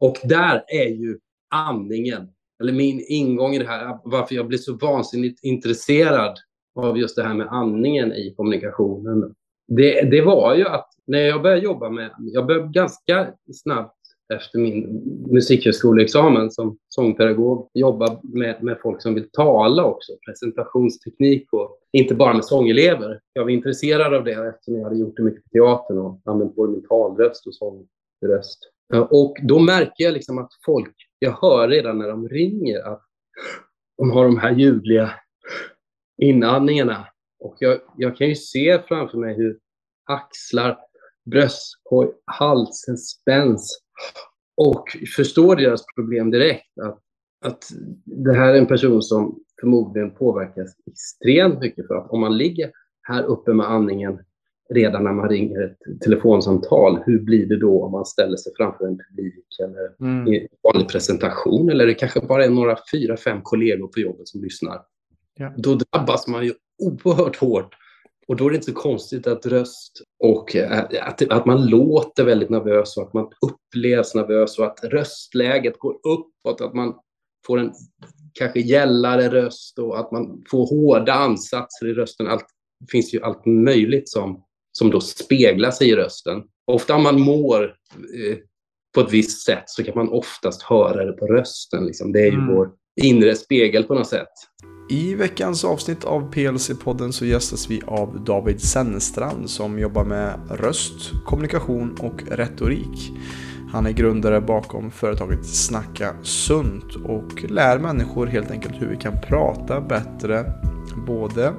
Och där är ju andningen, eller min ingång i det här, varför jag blir så vansinnigt intresserad av just det här med andningen i kommunikationen. Det, det var ju att när jag började jobba med, jag började ganska snabbt efter min musikhögskoleexamen som sångpedagog jobba med, med folk som vill tala också, presentationsteknik och inte bara med sångelever. Jag var intresserad av det eftersom jag hade gjort det mycket på teatern och använt både min talröst och sångröst. Eh, och då märker jag liksom att folk, jag hör redan när de ringer att de har de här ljudliga inandningarna. Och jag, jag kan ju se framför mig hur axlar, bröstkorg, halsen spänns och förstår deras problem direkt. Att, att det här är en person som förmodligen påverkas extremt mycket för att om man ligger här uppe med andningen redan när man ringer ett telefonsamtal, hur blir det då om man ställer sig framför en publik eller mm. en vanlig presentation eller det kanske bara är några fyra, fem kollegor på jobbet som lyssnar. Ja. Då drabbas man ju oerhört hårt och då är det inte så konstigt att röst och eh, att, att man låter väldigt nervös och att man upplevs nervös och att röstläget går uppåt, att man får en kanske gällare röst och att man får hårda ansatser i rösten. Allt, det finns ju allt möjligt som, som då speglar sig i rösten. Ofta om man mår eh, på ett visst sätt så kan man oftast höra det på rösten. Liksom. Det är ju mm. vår inre spegel på något sätt. I veckans avsnitt av PLC-podden så gästas vi av David Sennestrand som jobbar med röst, kommunikation och retorik. Han är grundare bakom företaget Snacka Sunt och lär människor helt enkelt hur vi kan prata bättre både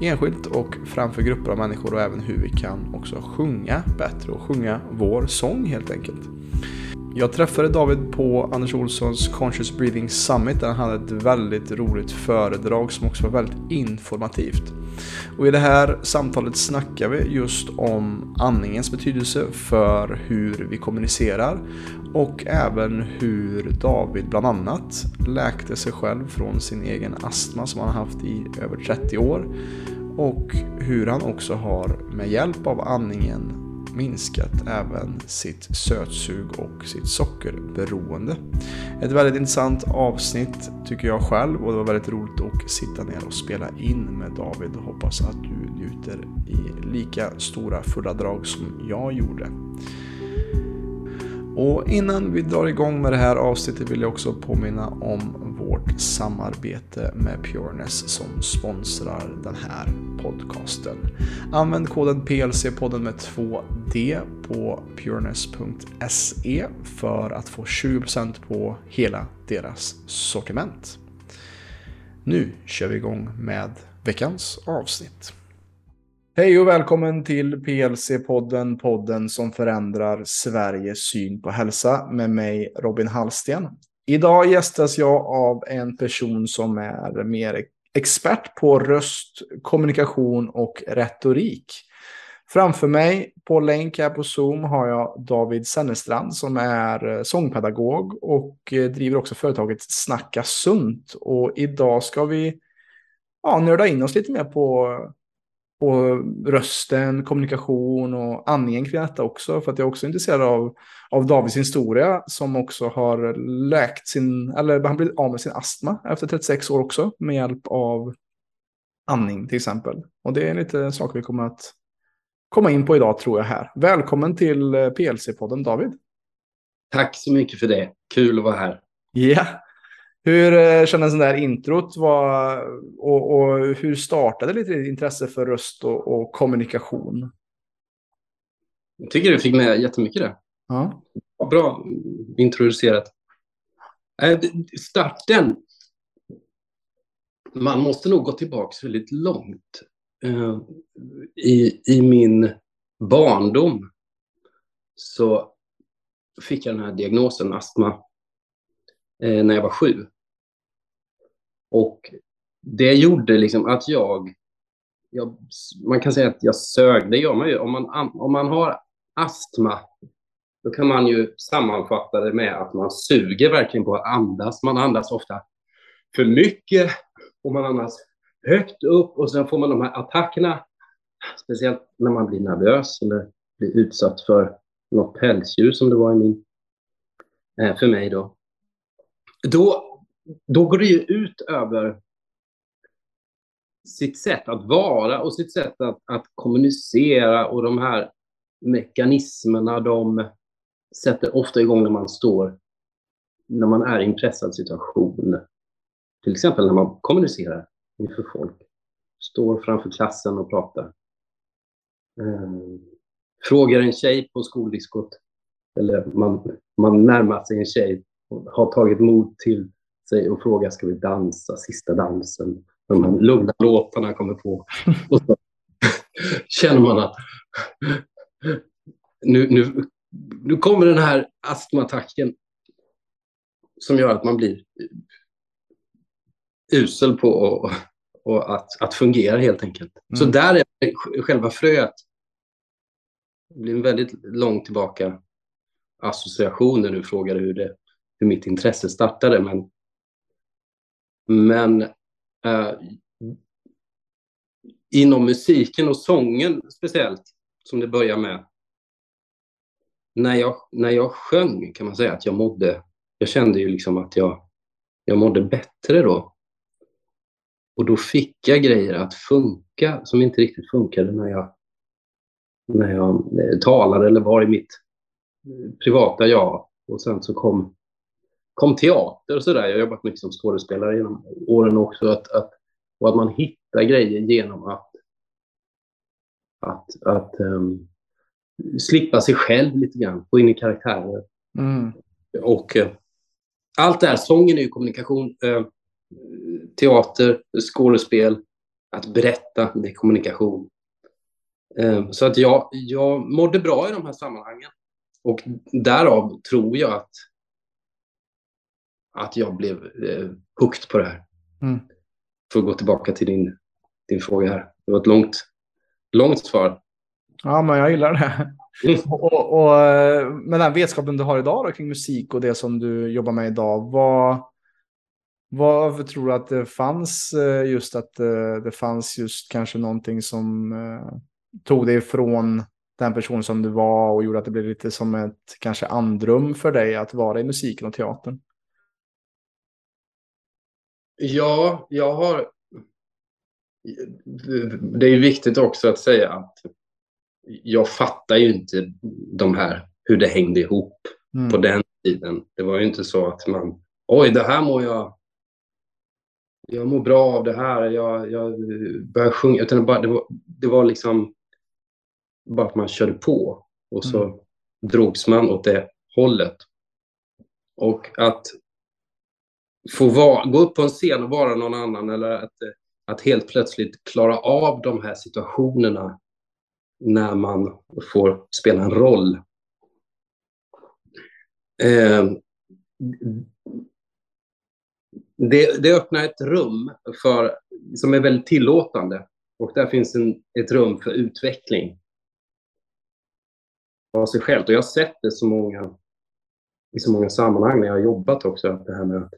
enskilt och framför grupper av människor och även hur vi kan också sjunga bättre och sjunga vår sång helt enkelt. Jag träffade David på Anders Olssons Conscious Breathing Summit där han hade ett väldigt roligt föredrag som också var väldigt informativt. Och i det här samtalet snackar vi just om andningens betydelse för hur vi kommunicerar och även hur David bland annat läkte sig själv från sin egen astma som han haft i över 30 år och hur han också har med hjälp av andningen minskat även sitt sötsug och sitt sockerberoende. Ett väldigt intressant avsnitt tycker jag själv och det var väldigt roligt att sitta ner och spela in med David och hoppas att du njuter i lika stora fulla drag som jag gjorde. Och innan vi drar igång med det här avsnittet vill jag också påminna om vårt samarbete med Pureness som sponsrar den här podcasten. Använd koden PLC-podden med 2D på pureness.se för att få 20% på hela deras sortiment. Nu kör vi igång med veckans avsnitt. Hej och välkommen till PLC-podden, podden som förändrar Sveriges syn på hälsa med mig Robin Hallsten. Idag gästas jag av en person som är mer expert på röst, kommunikation och retorik. Framför mig på länk här på Zoom har jag David Sennestrand som är sångpedagog och driver också företaget Snacka Sunt. Och idag ska vi ja, nörda in oss lite mer på på rösten, kommunikation och andningen kring detta också. För att jag är också intresserad av, av Davids historia som också har läkt sin, eller han blivit av med sin astma efter 36 år också med hjälp av andning till exempel. Och det är lite saker vi kommer att komma in på idag tror jag här. Välkommen till eh, PLC-podden David. Tack så mycket för det. Kul att vara här. Ja. Hur eh, kändes den där introt var, och, och, hur startade lite intresse för röst och, och, kommunikation? Jag tycker du fick med jättemycket det. Ja. Bra introducerat. Äh, starten. Man måste nog gå tillbaka väldigt långt. Uh, I, I min barndom så fick jag den här diagnosen astma eh, när jag var sju. Och det gjorde liksom att jag, jag, man kan säga att jag sög, det gör man ju. Om man, om man har astma, då kan man ju sammanfatta det med att man suger verkligen på att andas. Man andas ofta för mycket och man andas högt upp och sen får man de här attackerna, speciellt när man blir nervös eller blir utsatt för något pälsdjur som det var i min eh, för mig då. Då, då går det ju ut över sitt sätt att vara och sitt sätt att, att kommunicera och de här mekanismerna de sätter ofta igång när man står, när man är i en pressad situation. Till exempel när man kommunicerar inför folk, står framför klassen och pratar. Um, frågar en tjej på skoldiskot, eller man, man närmar sig en tjej och har tagit mod till sig och frågar ska vi dansa sista dansen. De här lugna låtarna kommer på. Och så känner man att nu, nu, nu kommer den här astmaattacken som gör att man blir usel på och, och att, att fungera helt enkelt. Mm. Så där är själva fröet. Det blir en väldigt långt tillbaka association när du frågar hur, det, hur mitt intresse startade. Men, men eh, inom musiken och sången speciellt, som det börjar med, när jag, när jag sjöng kan man säga att jag mådde, jag kände ju liksom att jag, jag mådde bättre då. Och då fick jag grejer att funka som inte riktigt funkade när jag, när jag eh, talade eller var i mitt eh, privata jag. Och sen så kom, kom teater och sådär. Jag har jobbat mycket som skådespelare genom åren också. Att, att, och att man hittar grejer genom att, att, att um, slippa sig själv lite grann, få in i karaktärer. Mm. Och eh, allt det här, sången är ju kommunikation, eh, teater, skådespel, att berätta, det är kommunikation. Eh, så att jag, jag mådde bra i de här sammanhangen. Och därav tror jag att, att jag blev eh, hooked på det här. Mm. För att gå tillbaka till din, din fråga här. Det var ett långt, långt svar. Ja, men jag gillar det. Mm. och, och, med den vetskapen du har idag då, kring musik och det som du jobbar med idag, vad, vad tror du att det fanns eh, just att eh, det fanns just kanske någonting som eh, tog dig ifrån den person som du var och gjorde att det blev lite som ett kanske andrum för dig att vara i musiken och teatern? Ja, jag har... Det är viktigt också att säga att jag fattar ju inte de här, hur det hängde ihop mm. på den tiden. Det var ju inte så att man, oj, det här mår jag, jag mår bra av det här, jag, jag börjar sjunga, utan det, bara, det, var, det var liksom bara att man körde på och så mm. drogs man åt det hållet. Och att få vara, gå upp på en scen och vara någon annan eller att, att helt plötsligt klara av de här situationerna när man får spela en roll. Eh, det, det, öppnar ett rum för, som är väldigt tillåtande och där finns en, ett rum för utveckling av sig själv. Och jag har sett det så många, i så många sammanhang när jag har jobbat också, att det här med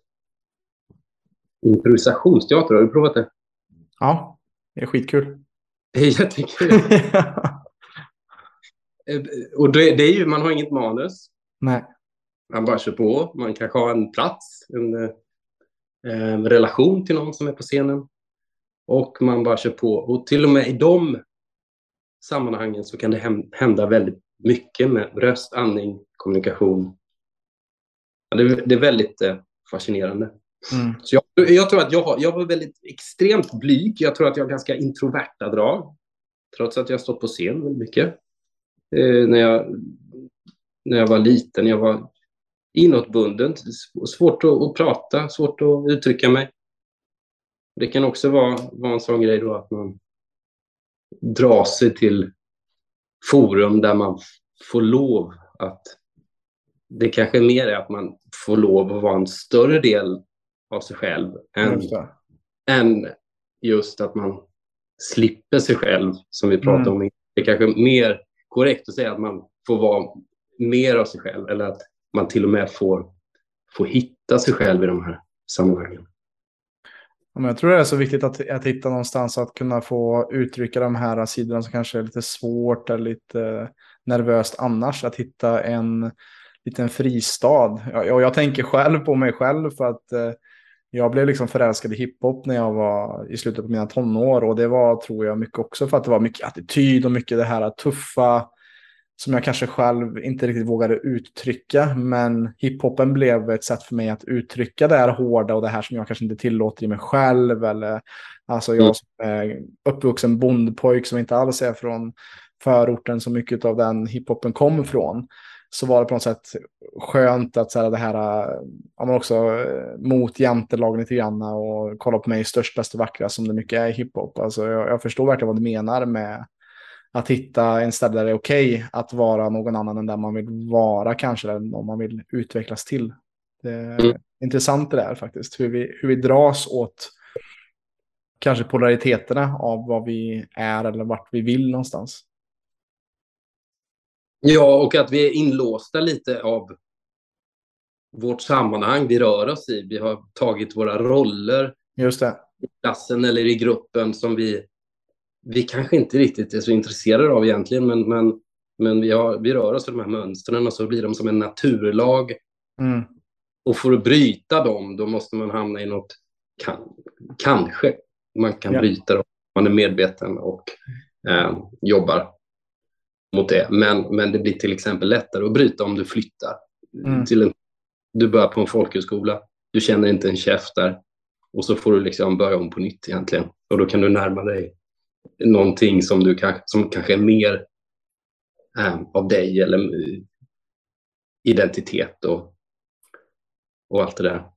improvisationsteater, har du provat det? Ja, det är skitkul. Det är jättekul. Eh, och det, det, är ju, man har inget manus. Nej. Man bara kör på. Man kanske har en plats, en eh, relation till någon som är på scenen. Och man bara kör på. Och till och med i de sammanhangen så kan det hända väldigt mycket med röst, andning, kommunikation. Det, det, är väldigt eh, fascinerande. Mm. Så jag, jag, tror att jag, jag var väldigt extremt blyg. Jag tror att jag har ganska introverta drag. Trots att jag har stått på scen väldigt mycket. Eh, när, jag, när jag var liten. Jag var inåtbunden. Svårt att, att prata, svårt att uttrycka mig. Det kan också vara, vara en sån grej då att man drar sig till forum där man får lov att det kanske mer är att man får lov att vara en större del av sig själv än, just än just att man slipper sig själv, som vi pratade mm. om. Det är kanske mer korrekt att säga att man får vara mer av sig själv eller att man till och med får, får hitta sig själv i de här sammanhangen. jag tror det är så viktigt att, att hitta någonstans att kunna få uttrycka de här sidorna som kanske är lite svårt eller lite nervöst annars. Att hitta en liten fristad. Och jag tänker själv på mig själv för att eh, jag blev liksom förälskad i hiphop när jag var i slutet på mina tonår. Och det var, tror jag, mycket också för att det var mycket attityd och mycket det här tuffa som jag kanske själv inte riktigt vågade uttrycka. Men hiphopen blev ett sätt för mig att uttrycka det här hårda och det här som jag kanske inte tillåter i mig själv. Eller, alltså jag mm. som är uppvuxen bondpojk som inte alls är från förorten så mycket av den hiphopen kom från så var det på något sätt skönt att så här, det här, ja, men också eh, mot jantelagen lite grann och kolla på mig störst, bäst och vackrast som det mycket är i hiphop. Alltså, jag, jag förstår verkligen vad du menar med att hitta en ställe där det är okej okay att vara någon annan än där man vill vara kanske, eller om man vill utvecklas till. Det är mm. intressant det där faktiskt, hur vi, hur vi dras åt kanske polariteterna av vad vi är eller vart vi vill någonstans. Ja, och att vi är inlåsta lite av vårt sammanhang vi rör oss i. Vi har tagit våra roller Just det. i klassen eller i gruppen som vi, vi kanske inte riktigt är så intresserade av egentligen, men, men, men vi, har, vi rör oss i de här mönstren och så blir de som en naturlag. Mm. Och för att bryta dem, då måste man hamna i något, kan, kanske man kan ja. bryta dem, man är medveten och eh, jobbar mot det. Men, men det blir till exempel lättare att bryta om du flyttar. Mm. Till en, du börjar på en folkhögskola, du känner inte en käft där och så får du liksom börja om på nytt egentligen. Och då kan du närma dig någonting som, du kan, som kanske är mer äh, av dig eller identitet och, och allt det där.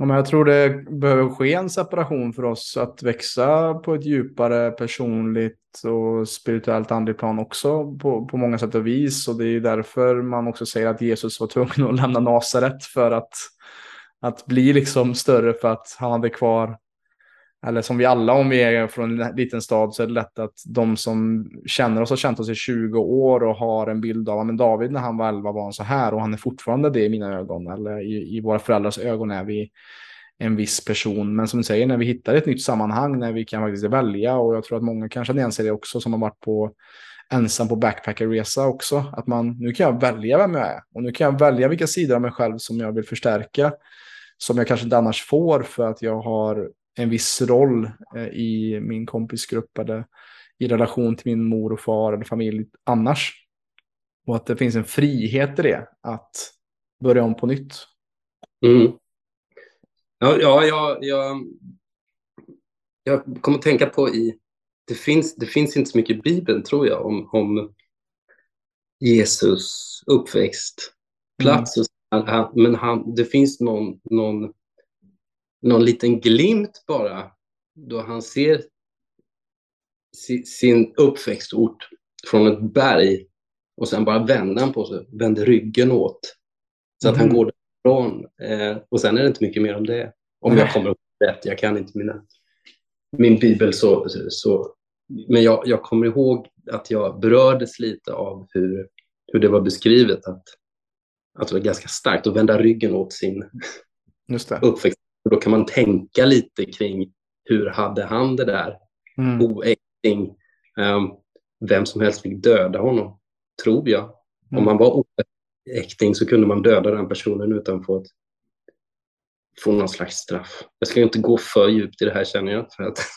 Ja, men jag tror det behöver ske en separation för oss att växa på ett djupare personligt och spirituellt andligt plan också på, på många sätt och vis. Och det är därför man också säger att Jesus var tvungen att lämna Nasaret för att, att bli liksom större för att han hade kvar eller som vi alla om vi är från en liten stad så är det lätt att de som känner oss har känt oss i 20 år och har en bild av, men David när han var 11 var han så här och han är fortfarande det i mina ögon eller i, i våra föräldrars ögon är vi en viss person. Men som du säger, när vi hittar ett nytt sammanhang, när vi kan faktiskt välja och jag tror att många kanske känner igen sig det också som har varit på ensam på backpackerresa också. Att man, nu kan jag välja vem jag är och nu kan jag välja vilka sidor av mig själv som jag vill förstärka. Som jag kanske inte annars får för att jag har en viss roll eh, i min kompisgrupp eller i relation till min mor och far eller familj annars. Och att det finns en frihet i det, att börja om på nytt. Mm. Ja, ja jag, jag, jag kommer att tänka på i... Det finns, det finns inte så mycket i Bibeln, tror jag, om, om Jesus uppväxt, plats. Mm. Men han, det finns någon, någon någon liten glimt bara då han ser sin uppväxtort från ett berg och sen bara vänder han på sig, vänder ryggen åt så att mm. han går därifrån. Eh, och sen är det inte mycket mer om det. Om Nej. jag kommer ihåg rätt, jag kan inte mina, min bibel så, så men jag, jag kommer ihåg att jag berördes lite av hur, hur det var beskrivet att, att det var ganska starkt att vända ryggen åt sin uppväxt och då kan man tänka lite kring hur hade han det där? Mm. Oäkting. Um, vem som helst fick döda honom, tror jag. Mm. Om man var oäkting så kunde man döda den personen utan att få, ett, få någon slags straff. Jag ska inte gå för djupt i det här känner jag. För att.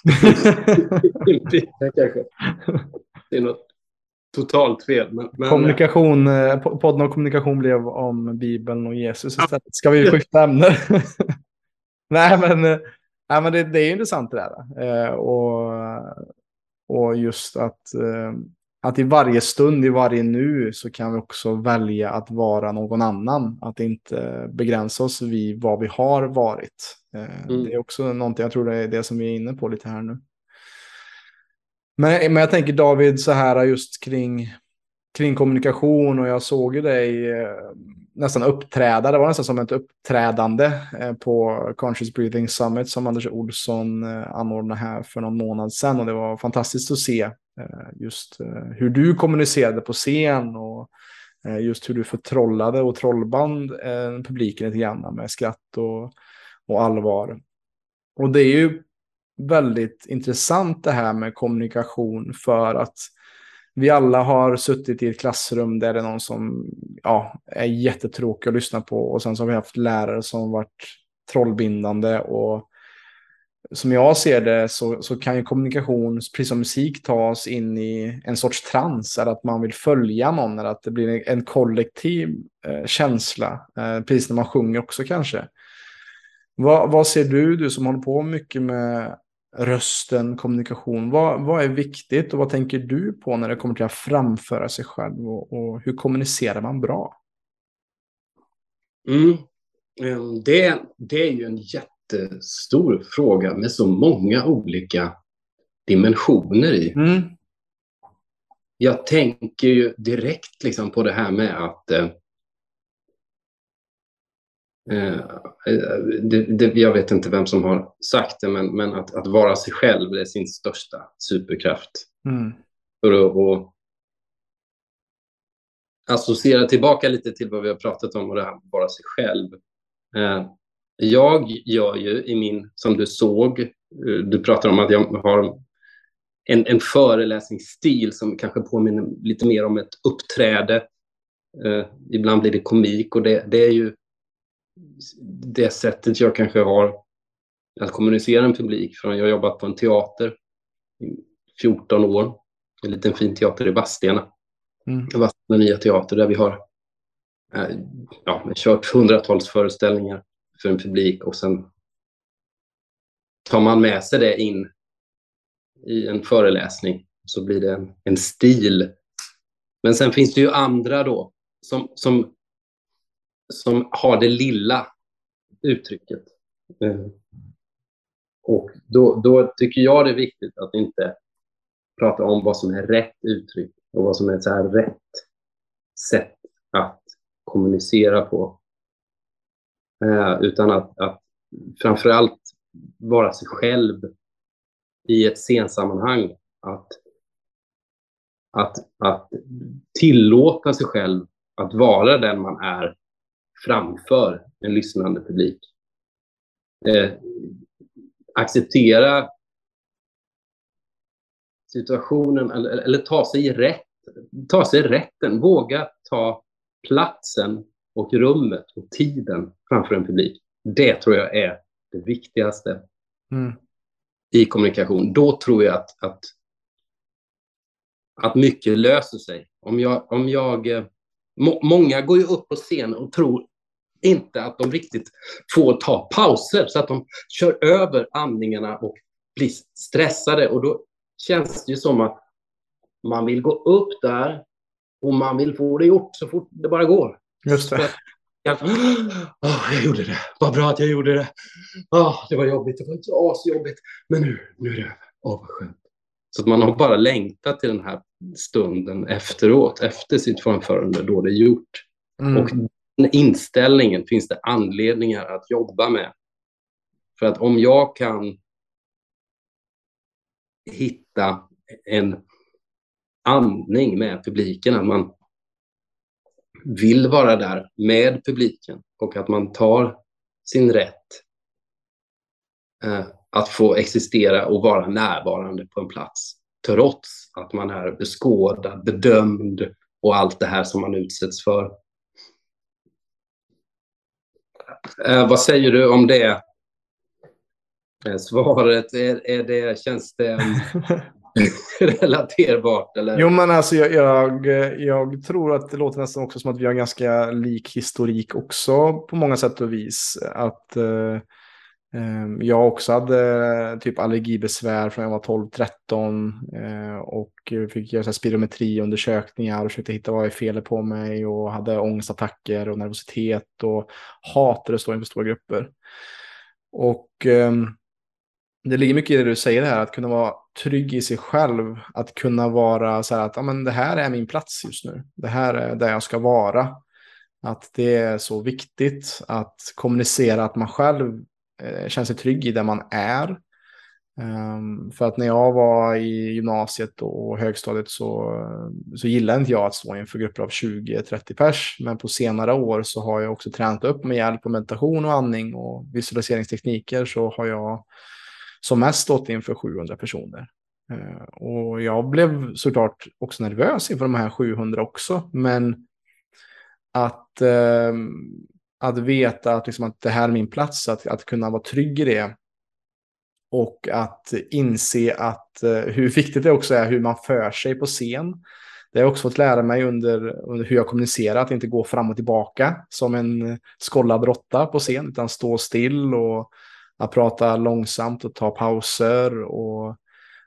Det är något totalt fel. Men, men, kommunikation, eh, podden om kommunikation blev om Bibeln och Jesus istället. Ska vi skifta ämne? nej, men, nej, men det, det är intressant det där. Eh, och, och just att, eh, att i varje stund, i varje nu så kan vi också välja att vara någon annan. Att inte begränsa oss vid vad vi har varit. Eh, mm. Det är också någonting, jag tror det är det som vi är inne på lite här nu. Men, men jag tänker David så här just kring, kring kommunikation och jag såg ju dig eh, nästan uppträda. Det var nästan som ett uppträdande eh, på Conscious Breathing Summit som Anders Olsson eh, anordnade här för någon månad sedan. Och det var fantastiskt att se eh, just hur du kommunicerade på scen och just hur du förtrollade och trollband publiken lite grann med skratt och, och allvar. Och det är ju väldigt intressant det här med kommunikation för att vi alla har suttit i ett klassrum där det är någon som ja, är jättetråkig att lyssna på. Och sen så har vi haft lärare som varit trollbindande. Och som jag ser det så, så kan ju kommunikation, precis som musik, tas in i en sorts trans. Eller att man vill följa någon. Eller att det blir en kollektiv eh, känsla. Eh, precis när man sjunger också kanske. Vad, vad ser du, du som håller på mycket med rösten, kommunikation. Vad, vad är viktigt och vad tänker du på när det kommer till att framföra sig själv och, och hur kommunicerar man bra? Mm. Ehm, det, det är ju en jättestor fråga med så många olika dimensioner i. Mm. Jag tänker ju direkt liksom på det här med att eh, det, det, jag vet inte vem som har sagt det, men, men att, att vara sig själv är sin största superkraft. Mm. För att och associera tillbaka lite till vad vi har pratat om och det här att vara sig själv. Eh, jag gör ju i min, som du såg, eh, du pratar om att jag har en, en föreläsningsstil som kanske påminner lite mer om ett uppträde. ibland blir det komik och det, det är ju det sättet jag kanske har att kommunicera en publik. För jag har jobbat på en teater i 14 år. En liten fin teater i Vadstena. Mm. Vadstena nya teater där vi har eh, ja, kört hundratals föreställningar för en publik och sen tar man med sig det in i en föreläsning så blir det en, en stil. Men sen finns det ju andra då som, som som har det lilla uttrycket. Eh, och då, då, tycker jag det är viktigt att inte prata om vad som är rätt uttryck och vad som är så här rätt sätt att kommunicera på. Eh, utan att, att framför allt vara sig själv i ett scensammanhang. Att, att, att tillåta sig själv att vara den man är framför en lyssnande publik. Eh, acceptera situationen eller, eller, ta sig rätt, ta sig rätten, våga ta platsen och rummet och tiden framför en publik. Det tror jag är det viktigaste mm. i kommunikation. Då tror jag att, att, att mycket löser sig. Om jag, om jag, eh, må, många går ju upp på scen och tror inte att de riktigt får ta pauser så att de kör över andningarna och blir stressade. Och då känns det ju som att man vill gå upp där och man vill få det gjort så fort det bara går. Just det. Jag, oh, jag gjorde det. Vad bra att jag gjorde det. Oh, det var jobbigt. Det var asjobbigt. Men nu, nu är det över. Åh, oh, vad skönt. Så att man har bara längtat till den här stunden efteråt, efter sitt framförande, då det är gjort. Mm. Och inställningen finns det anledningar att jobba med. För att om jag kan hitta en andning med publiken, att man vill vara där med publiken och att man tar sin rätt eh, att få existera och vara närvarande på en plats trots att man är beskådad, bedömd och allt det här som man utsätts för. Eh, vad säger du om det? Eh, svaret, är, är det, känns det relaterbart? Eller? Jo, men alltså jag, jag, jag, tror att det låter nästan också som att vi har ganska lik historik också på många sätt och vis. Att eh, Ehm, jag också hade eh, typ allergibesvär från jag var 12-13 eh, och fick göra spirometriundersökningar och försökte hitta vad är felet på mig och hade ångestattacker och nervositet och hatade att stå inför stora grupper. Och ehm, det ligger mycket i det du säger här, att kunna vara trygg i sig själv, att kunna vara så här att ja, men det här är min plats just nu, det här är där jag ska vara. Att det är så viktigt att kommunicera att man själv känna känner sig trygg i där man är. Ehm, för att när jag var i gymnasiet och högstadiet så, så gillade inte jag att stå inför grupper av 20-30 pers. Men på senare år så har jag också tränat upp med hjälp av meditation och andning och visualiseringstekniker så har jag som mest stått inför 700 personer. Ehm, och jag blev såklart också nervös inför de här 700 också. Men att, eh, att veta att, liksom, att det här är min plats, att, att kunna vara trygg i det. Och att inse att eh, hur viktigt det också är hur man för sig på scen. Det har jag också fått lära mig under, under hur jag kommunicerar, att inte gå fram och tillbaka som en skollad råtta på scen, utan stå still och att prata långsamt och ta pauser och,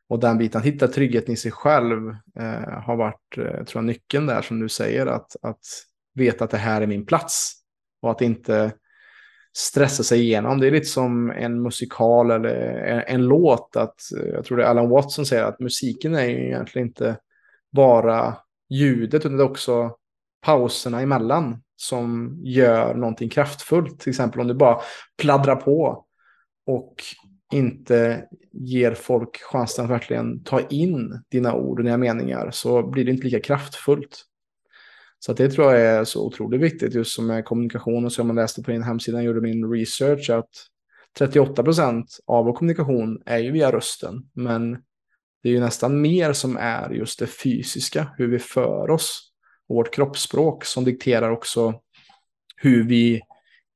och den biten. Att hitta tryggheten i sig själv eh, har varit, eh, tror jag, nyckeln där som du säger, att, att veta att det här är min plats och att inte stressa sig igenom. Det är lite som en musikal eller en, en låt. Att, eh, jag tror det är Alan Watson säger att musiken är ju egentligen inte bara ljudet, utan det är också pauserna emellan som gör någonting kraftfullt. Till exempel om du bara pladdrar på och inte ger folk chansen att verkligen ta in dina ord och dina meningar så blir det inte lika kraftfullt. Så det tror jag är så otroligt viktigt just som med kommunikation och som man läste på din hemsida, gjorde min research att 38 procent av vår kommunikation är ju via rösten, men det är ju nästan mer som är just det fysiska, hur vi för oss och vårt kroppsspråk som dikterar också hur vi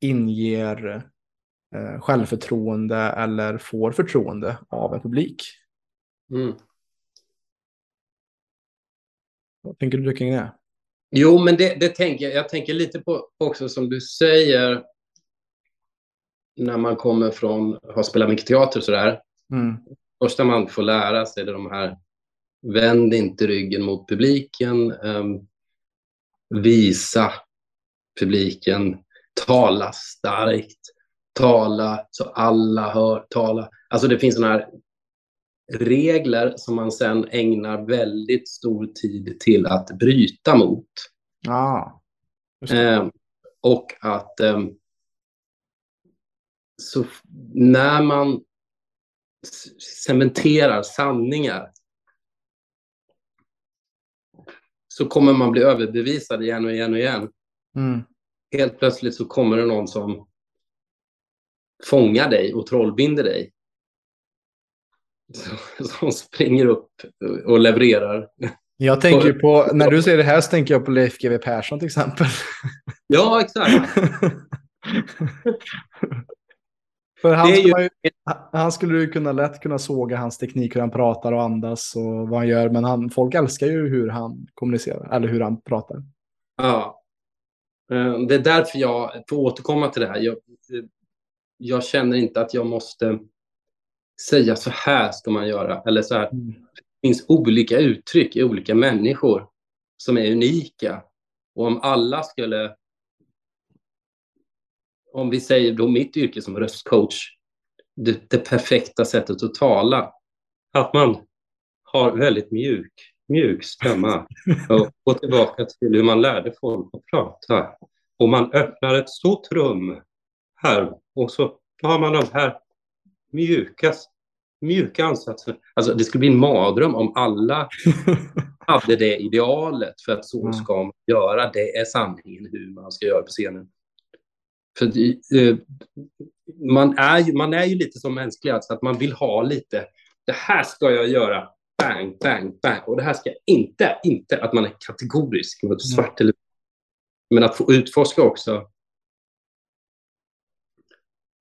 inger eh, självförtroende eller får förtroende av en publik. Mm. Vad tänker du kring det? Jo, men det, det tänker jag. Jag tänker lite på också som du säger när man kommer från, har spelat mycket teater och sådär. Mm. Första man får lära sig är de här vänd inte ryggen mot publiken, um, visa publiken, tala starkt, tala så alla hör, tala. Alltså det finns sådana här regler som man sen ägnar väldigt stor tid till att bryta mot. Ah, eh, och att eh, så när man cementerar sanningar så kommer man bli överbevisad igen och igen och igen. Mm. Helt plötsligt så kommer det någon som fångar dig och trollbinder dig som springer upp och levererar. Jag tänker på, när du säger det här så tänker jag på Leif GW Persson till exempel. Ja, exakt. För han skulle, ju... han skulle ju kunna lätt kunna såga hans teknik, hur han pratar och andas och vad han gör. Men han, folk älskar ju hur han kommunicerar, eller hur han pratar. Ja. Eh, det är därför jag, får återkomma till det här, jag, jag känner inte att jag måste säga så här ska man göra. Eller så här. Det finns olika uttryck i olika människor som är unika. Och om alla skulle... Om vi säger då mitt yrke som röstcoach, det, det perfekta sättet att tala. Att man har väldigt mjuk, mjuk stämma. Och gå tillbaka till hur man lärde folk att prata. Och man öppnar ett stort rum här och så har man de här mjuka, mjuka ansatser. Alltså, det skulle bli en mardröm om alla hade det idealet för att så ska man göra. Det är sanningen hur man ska göra på scenen. För eh, man, är ju, man är ju lite som mänsklig, alltså att man vill ha lite, det här ska jag göra, bang, bang, bang, och det här ska jag inte, inte att man är kategorisk, svart eller men att få utforska också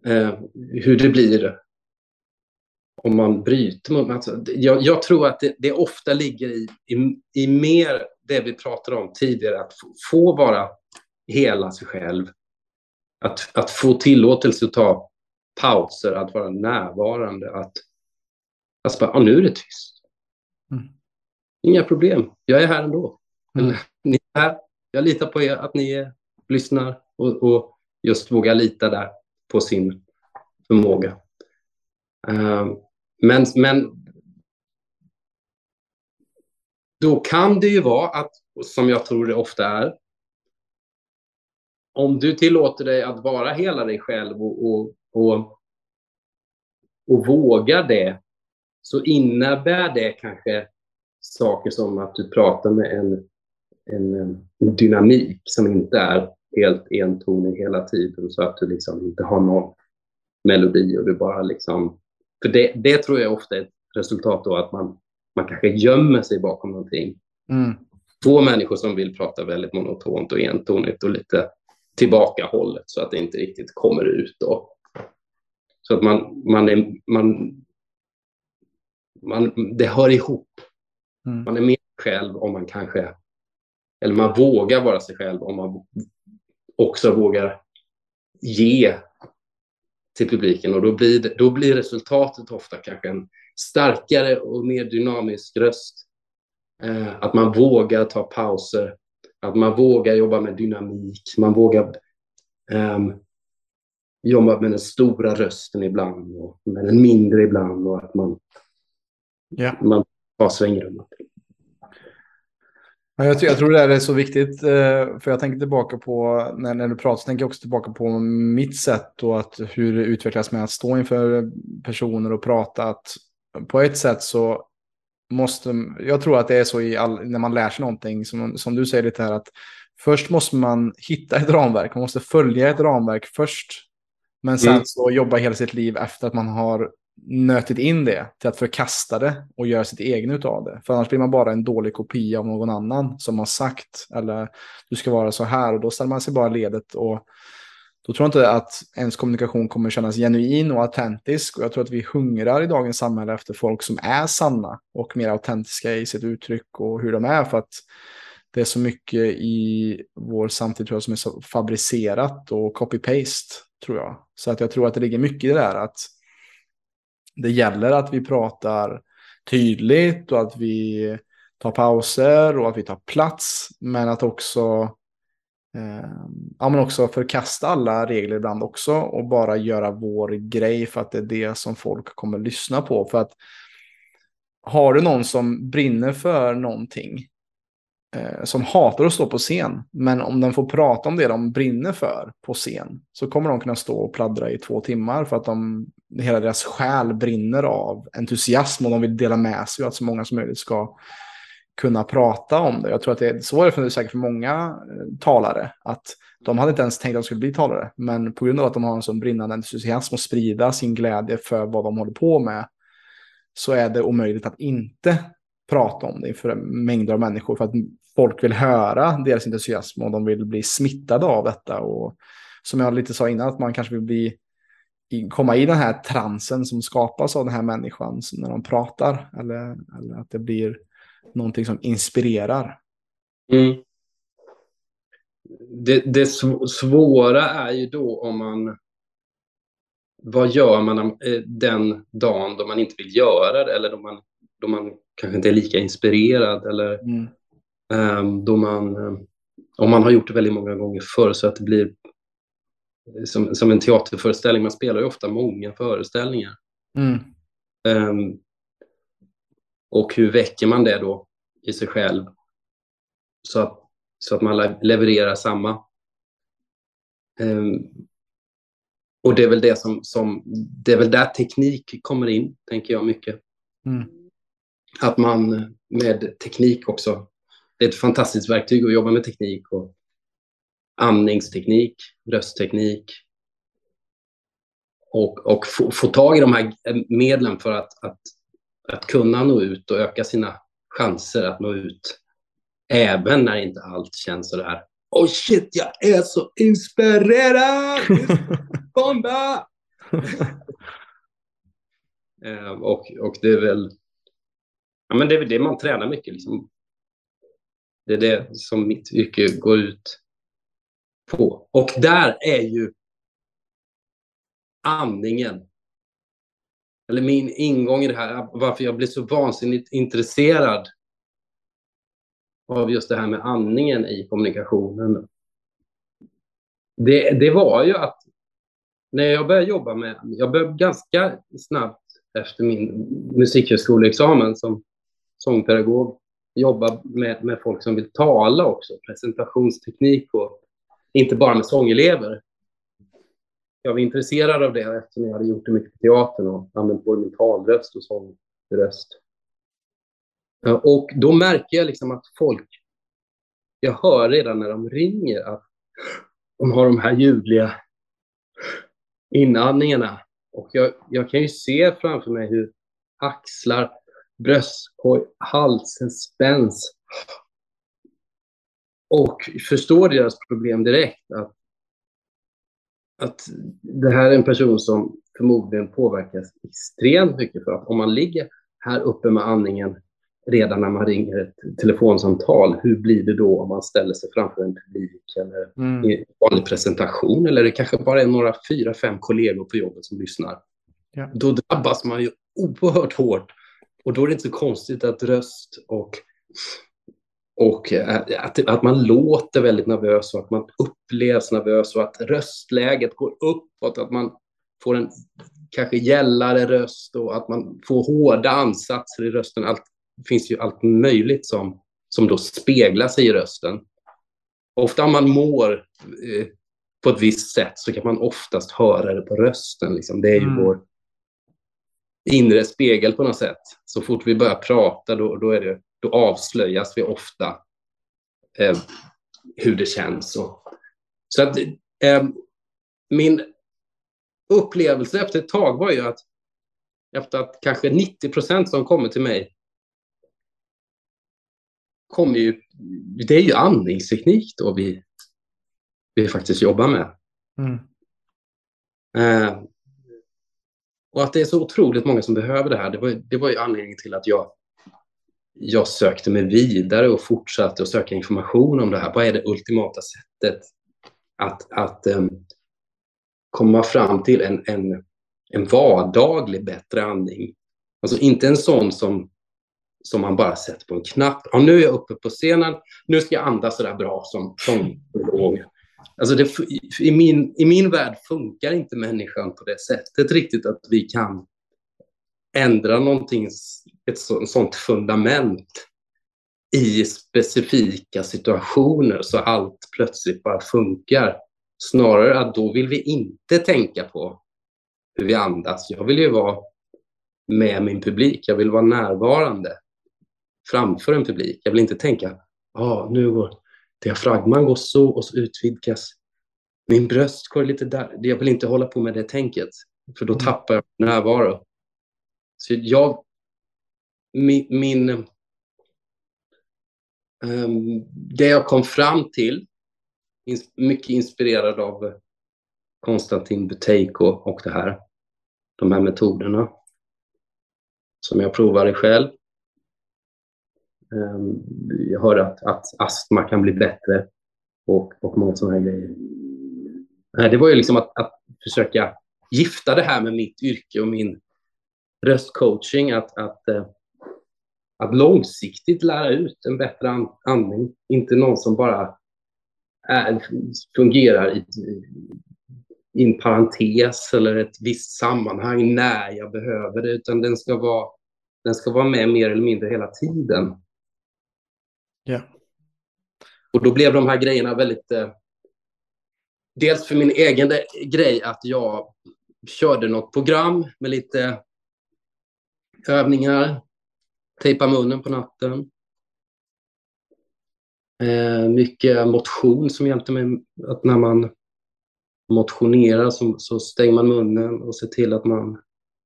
eh, hur det blir om man bryter mot... Alltså, jag, jag, tror att det, det, ofta ligger i, i, i, mer det vi pratade om tidigare, att få, få vara hela sig själv. Att, att få tillåtelse att ta pauser, att vara närvarande, att, att bara, ah, nu är det tyst. Mm. Inga problem, jag är här ändå. Mm. Ni är här. Jag litar på er, att ni är, lyssnar och, och just vågar lita där på sin förmåga. Uh, men, men då kan det ju vara att, som jag tror det ofta är, om du tillåter dig att vara hela dig själv och, och, och, och vågar det, så innebär det kanske saker som att du pratar med en, en, en dynamik som inte är helt entonig hela tiden så att du liksom inte har någon melodi och du bara liksom... För det, det tror jag ofta är ett resultat då att man man kanske gömmer sig bakom någonting. Mm. Två människor som vill prata väldigt monotont och entonigt och lite tillbakahållet så att det inte riktigt kommer ut. Då. Så att man, man är, man, man, det hör ihop. Mm. Man är mer själv om man kanske, eller man vågar vara sig själv om man också vågar ge till publiken och då blir, det, då blir resultatet ofta kanske en starkare och mer dynamisk röst. Eh, att man vågar ta pauser, att man vågar jobba med dynamik, man vågar eh, jobba med den stora rösten ibland och med den mindre ibland och att man, Ja. man tar svängrum. Ja, jag, tror, jag tror det där är så viktigt, eh, för jag tänker tillbaka på, när, när du pratar, så tänker jag också tillbaka på mitt sätt och att hur det utvecklas med att stå inför personer och prata. Att på ett sätt så måste, jag tror att det är så i all, när man lär sig någonting, som, som du säger lite här, att först måste man hitta ett ramverk, man måste följa ett ramverk först. Men sen Mm. så jobba hela sitt liv efter att man har nötit in det till att förkasta det och göra sitt egen utav det. För annars blir man bara en dålig kopia av någon annan som har sagt eller du ska vara så här och då ställer man sig bara ledet och då tror jag inte att ens kommunikation kommer kännas genuin och autentisk och jag tror att vi hungrar i dagens samhälle efter folk som är sanna och mer autentiska i sitt uttryck och hur de är för att det är så mycket i vår samtid tror jag som är så fabricerat och copy-paste tror jag. Så att jag tror att det ligger mycket i det där att det gäller att vi pratar tydligt och att vi tar pauser och att vi tar plats. Men att också, eh, ja, men också förkasta alla regler ibland också och bara göra vår grej för att det är det som folk kommer lyssna på. För att har du någon som brinner för någonting eh, som hatar att stå på scen. Men om de får prata om det de brinner för på scen så kommer de kunna stå och pladdra i två timmar för att de, hela deras själ brinner av entusiasm och de vill dela med sig och att så många som möjligt ska kunna prata om det. Jag tror att det är så är det är säkert för många eh, talare att de hade inte ens tänkt att de skulle bli talare, men på grund av att de har en sån brinnande entusiasm och sprida sin glädje för vad de håller på med så är det omöjligt att inte prata om det inför mängder av människor för att folk vill höra deras entusiasm och de vill bli smittade av detta. Och som jag lite sa innan, att man kanske vill bli, komma i den här transen som skapas av den här människan när de pratar. Eller, eller att det blir någonting som inspirerar. Mm. Det, det sv- svåra är ju då om man... Vad gör man eh, den dagen då man inte vill göra det eller då man, då man kanske inte är lika inspirerad eller Mm. ehm, då man... eh, om man har gjort det väldigt många gånger förr så att det blir som, som en teaterföreställning. Man spelar ju ofta många föreställningar. Mm. Ehm, och hur väcker man det då i sig själv så att, så att man le- levererar samma. Ehm, och det är väl det som, som, det är väl där teknik kommer in, tänker jag mycket. Mm. Att man med teknik också, det är ett fantastiskt verktyg att jobba med teknik och andningsteknik, röstteknik och, och få, få tag i de här medlen för att, att, att kunna nå ut och öka sina chanser att nå ut. Även när inte allt känns så där. Oh shit, jag är så inspirerad! Bomba! Eh, och, och det är väl ja, men det, är väl det man tränar mycket. Liksom. Det är det som mitt yrke går ut på. Och där är ju andningen. Eller min ingång i det här, varför jag blir så vansinnigt intresserad av just det här med andningen i kommunikationen. Det, det var ju att när jag började jobba med, jag började ganska snabbt efter min musikhögskoleexamen som sångpedagog jobba med, med folk som vill tala också, presentationsteknik och inte bara med sångelever. Jag var intresserad av det eftersom jag hade gjort det mycket på teatern och använt både min talröst och sångröst. Och då märker jag liksom att folk, jag hör redan när de ringer att de har de här ljudliga inandningarna. Och jag, jag kan ju se framför mig hur axlar bröstkorg, halsen spänns. Och förstår deras problem direkt. Att, att det här är en person som förmodligen påverkas extremt mycket för att om man ligger här uppe med andningen redan när man ringer ett telefonsamtal, hur blir det då om man ställer sig framför en publik eller mm. i en vanlig presentation eller det kanske bara är några fyra, fem kollegor på jobbet som lyssnar. Ja. Då drabbas man ju oerhört hårt och då är det inte så konstigt att röst och, och eh, att, att man låter väldigt nervös och att man upplevs nervös och att röstläget går uppåt, att man får en kanske gällare röst och att man får hårda ansatser i rösten. Allt, det finns ju allt möjligt som, som då speglar sig i rösten. Ofta om man mår eh, på ett visst sätt så kan man oftast höra det på rösten. Liksom. Det är ju mm. vår inre spegel på något sätt. Så fort vi börjar prata då, då, är det, då avslöjas vi ofta eh, hur det känns. Och, så att eh, min upplevelse efter ett tag var ju att efter att kanske 90 procent som kommer till mig kommer ju, det är ju andningsteknik då vi, vi faktiskt jobbar med. Mm. Eh, och att det är så otroligt många som behöver det här, det var, det var ju anledningen till att jag, jag sökte mig vidare och fortsatte att söka information om det här. Vad är det ultimata sättet att, att um, komma fram till en, en, en vardaglig bättre andning? Alltså inte en sån som, som man bara sätter på en knapp. Ja, nu är jag uppe på scenen, nu ska jag andas så där bra som, som Alltså det, i, min, I min värld funkar inte människan på det sättet riktigt att vi kan ändra någonting, ett sånt fundament i specifika situationer så allt plötsligt bara funkar. Snarare att då vill vi inte tänka på hur vi andas. Jag vill ju vara med min publik. Jag vill vara närvarande framför en publik. Jag vill inte tänka, ah, nu går diafragman går så och så utvidgas min bröstkorg lite där. Jag vill inte hålla på med det tänket, för då mm. tappar jag närvaro. Så jag, min, min um, det jag kom fram till, mycket inspirerad av Konstantin Buteiko och det här, de här metoderna som jag provade själv. Um, jag hörde att, att astma kan bli bättre och, och många sådana här grejer. Det var ju liksom att, att försöka gifta det här med mitt yrke och min röstcoaching, att, att, eh, att långsiktigt lära ut en bättre andning. Inte någon som bara är, fungerar i, i en parentes eller ett visst sammanhang när jag behöver det, utan den ska vara, den ska vara med mer eller mindre hela tiden. Ja. Och då blev de här grejerna väldigt eh, dels för min egen grej att jag körde något program med lite övningar, tejpa munnen på natten. Eh, mycket motion som hjälpte mig att när man motionerar så, så stänger man munnen och ser till att man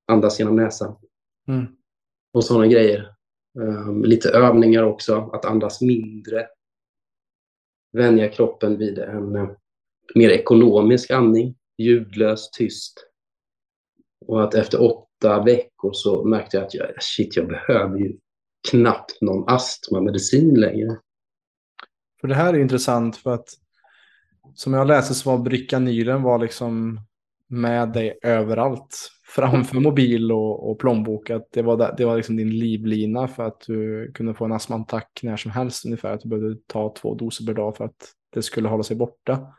andas genom näsan. Mm. Och sådana grejer. Um, lite övningar också, att andas mindre. Vänja kroppen vid en eh, mer ekonomisk andning, ljudlös, tyst. Och att efter åtta veckor så märkte jag att jag, shit, jag behöver ju knappt någon astmamedicin längre. För det här är intressant för att som jag läste så var brykanylen var liksom med dig överallt. Framför mobil och, och plånbok. Att det var, det var liksom din livlina för att du kunde få en astmaattack när som helst ungefär. Att du behövde ta två doser per dag för att det skulle hålla sig borta.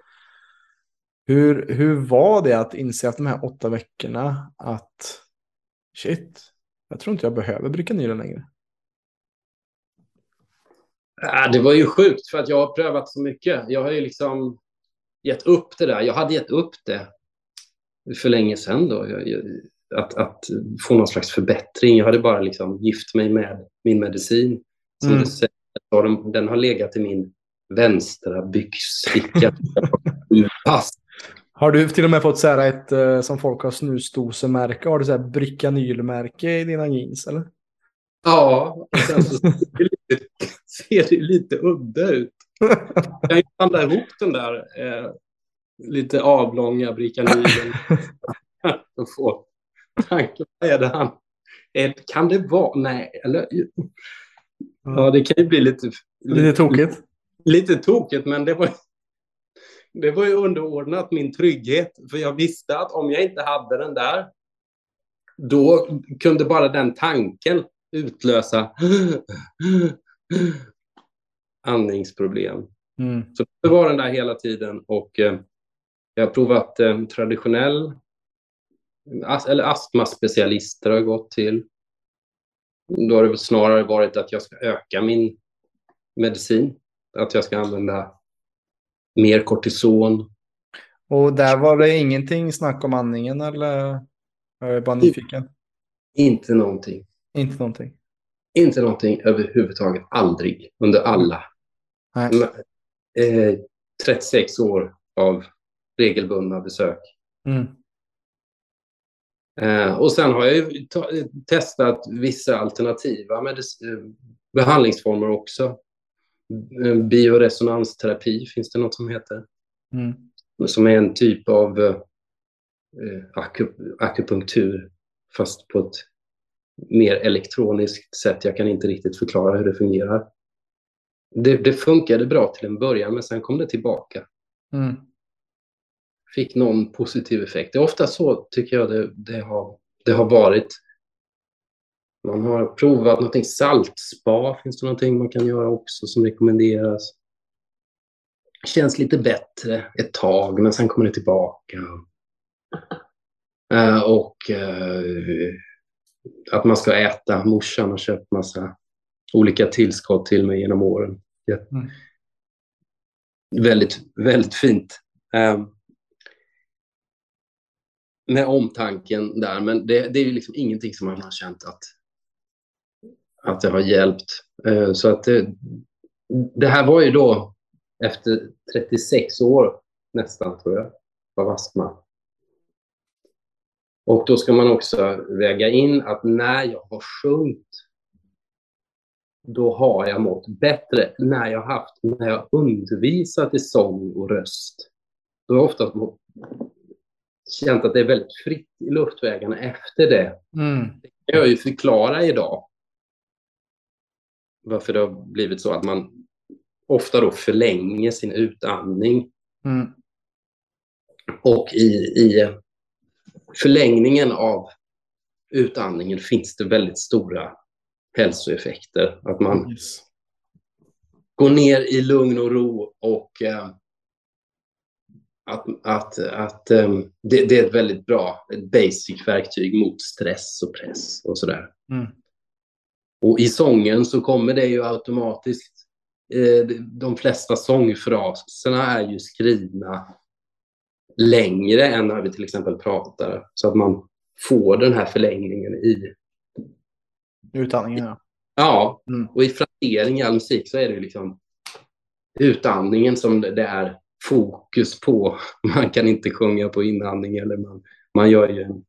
Hur, hur var det att inse att de här åtta veckorna att shit, jag tror inte jag behöver den längre? Det var ju sjukt för att jag har prövat så mycket. Jag har ju liksom gett upp det där. Jag hade gett upp det för länge sedan då. Att, att få någon slags förbättring. Jag hade bara liksom gift mig med min medicin. Som mm. du säger, den har legat i min vänstra byxficka. Har du till och med fått så här ett, eh, som folk har snusdosemärke, har du så här brickanylmärke i dina jeans eller? Ja, och sen så ser det lite, ser det lite udda ut. Jag kan ju blanda ihop den där eh, lite avlånga brikanylen tanken, vad är det han... Kan det vara... Nej, eller... Ja, det kan ju bli lite... Lite tokigt. Lite tokigt, men det var, det var ju underordnat min trygghet. För jag visste att om jag inte hade den där, då kunde bara den tanken utlösa andningsproblem. Mm. Så det var den där hela tiden och eh, jag har provat eh, traditionell, as, eller astmaspecialister har jag gått till. Då har det snarare varit att jag ska öka min medicin, att jag ska använda mer kortison. Och där var det ingenting snack om andningen eller? Jag är bara nyfiken. Inte någonting. Inte någonting. Inte någonting överhuvudtaget. Aldrig. Under alla. Nej. Eh, 36 år av regelbundna besök. Mm. Eh, och sen har jag ju ta- testat vissa alternativa eh, behandlingsformer också. Eh, Bioresonansterapi finns det något som heter. Mm. Som är en typ av eh, aku- akupunktur fast på ett mer elektroniskt sätt. Jag kan inte riktigt förklara hur det fungerar. Det, det funkade bra till en början men sen kom det tillbaka. Mm. Fick någon positiv effekt. Det är ofta så tycker jag det, det, har, det har varit. Man har provat någonting, saltspa finns det någonting man kan göra också som rekommenderas. Känns lite bättre ett tag men sen kommer det tillbaka. Eh, och eh, att man ska äta. Morsan har köpt massa olika tillskott till mig genom åren. Ja. Mm. Väldigt, väldigt fint. Eh, med omtanken där, men det, det är ju liksom ingenting som man har känt att, att det har hjälpt. Eh, så att det, det här var ju då efter 36 år nästan, tror jag, av astma. Och då ska man också väga in att när jag har sjungit, då har jag mått bättre. När jag har haft, när jag undervisat i sång och röst, då har jag ofta känt att det är väldigt fritt i luftvägarna efter det. Mm. Det kan jag ju förklara idag. Varför det har blivit så att man ofta då förlänger sin utandning Mm. Och i, i förlängningen av utandningen finns det väldigt stora hälsoeffekter. Att man Yes. går ner i lugn och ro och eh, att, att, att eh, det, det är ett väldigt bra ett basic verktyg mot stress och press och sådär. Mm. Och i sången så kommer det ju automatiskt. Eh, de flesta sångfraserna är ju skrivna längre än när vi till exempel pratar. Så att man får den här förlängningen i... Utandningen, ja. Ja, Mm. och i frasering i all musik så är det ju liksom utandningen som det är fokus på. Man kan inte sjunga på inandning eller man, man gör ju en,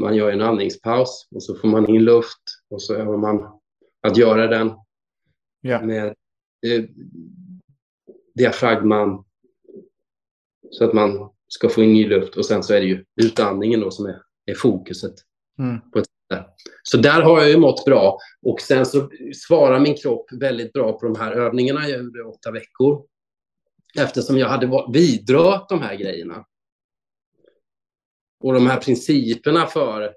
man gör en andningspaus och så får man in luft och så övar man att göra den Ja. med eh, diafragman så att man ska få in ny luft och sen så är det ju utandningen då som är, är fokuset. Mm. Så där har jag ju mått bra och sen så svarar min kropp väldigt bra på de här övningarna jag gjorde åtta veckor. Eftersom jag hade vidrört de här grejerna. Och de här principerna för,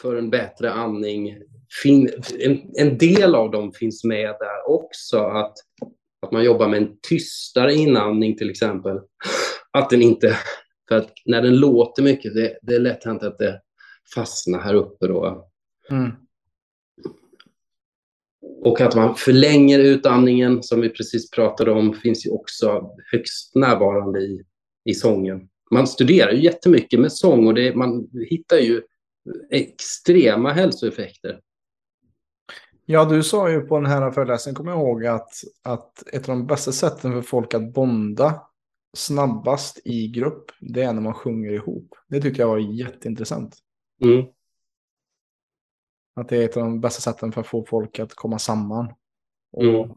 för en bättre andning, fin, en, en del av dem finns med där också. Att, att man jobbar med en tystare inandning till exempel. Att den inte, för att när den låter mycket, det, det är lätt hänt att det fastnar här uppe då. Mm. Och att man förlänger utandningen, som vi precis pratade om, finns ju också högst närvarande i, i sången. Man studerar ju jättemycket med sång och det, man hittar ju extrema hälsoeffekter. Ja, du sa ju på den här föreläsningen, kommer jag ihåg, att, att ett av de bästa sätten för folk att bonda snabbast i grupp, det är när man sjunger ihop. Det tyckte jag var jätteintressant. Mm. Att det är ett av de bästa sätten för att få folk att komma samman. Och Mm.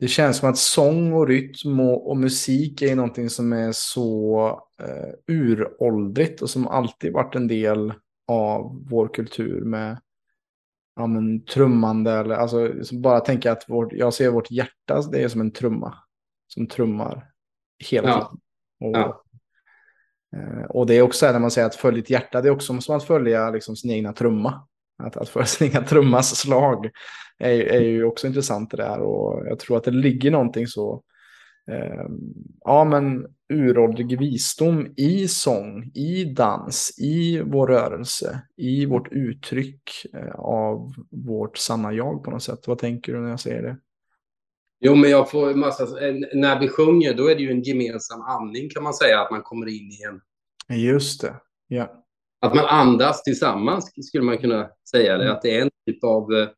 Det känns som att sång och rytm och, och musik är någonting som är så eh, uråldrigt och som alltid varit en del av vår kultur med ja, men, trummande. Eller, alltså, så bara tänka att vårt, jag ser vårt hjärta, det är som en trumma. Som trummar hela Ja. tiden. Och, Ja. eh, och det är också när man säger att följa ditt hjärta, det är också som att följa liksom, sin egna trumma. Att, att egna trummas slag är, är ju också intressant det där. Och jag tror att det ligger någonting så, eh, ja men uråldrig visdom i sång, i dans, i vår rörelse, i vårt uttryck eh, av vårt sanna jag på något sätt. Vad tänker du när jag säger det? Jo, men jag får massa... När vi sjunger, då är det ju en gemensam andning kan man säga, att man kommer in i en... Just det, ja. Att man andas tillsammans skulle man kunna säga. Det. Mm. Att det är en typ av, eh,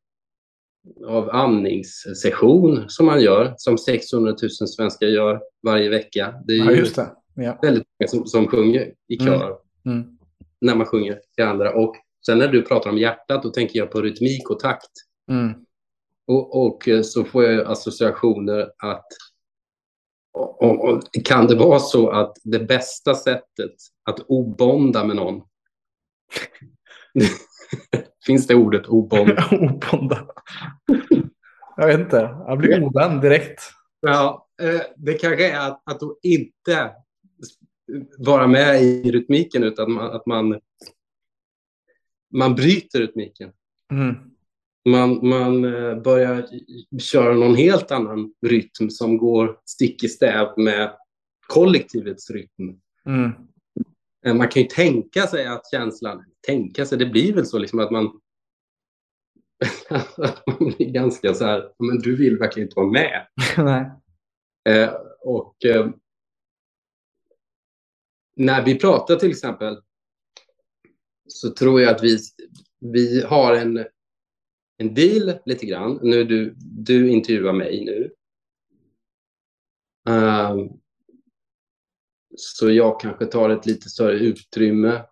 av andningssession som man gör, som 600 000 svenskar gör varje vecka. Det är ja, ju just det. Ja. väldigt många som, som sjunger i kör Mm. när man sjunger till andra. Och sen när du pratar om hjärtat, då tänker jag på rytmik och takt. Mm. Och, och eh, så får jag associationer att och, och, kan det vara så att det bästa sättet att obonda med någon Finns det ordet obond? Obonda. Jag vet inte. Jag blir ovän direkt. Ja, eh, det kanske är att, att inte vara med i rytmiken utan att man, att man, man bryter rytmiken. Mm. Man, man eh, börjar köra någon helt annan rytm som går stick i stäv med kollektivets rytm. Mm. Eh, Man kan ju tänka sig att känslan, tänka sig, det blir väl så liksom att man, att man blir ganska så här, men du vill verkligen inte vara med. Nej. Eh, och eh, när vi pratar till exempel så tror jag att vi, vi har en, en deal lite grann. Nu du, du intervjuar mig nu. Ehm, så jag kanske tar ett lite större utrymme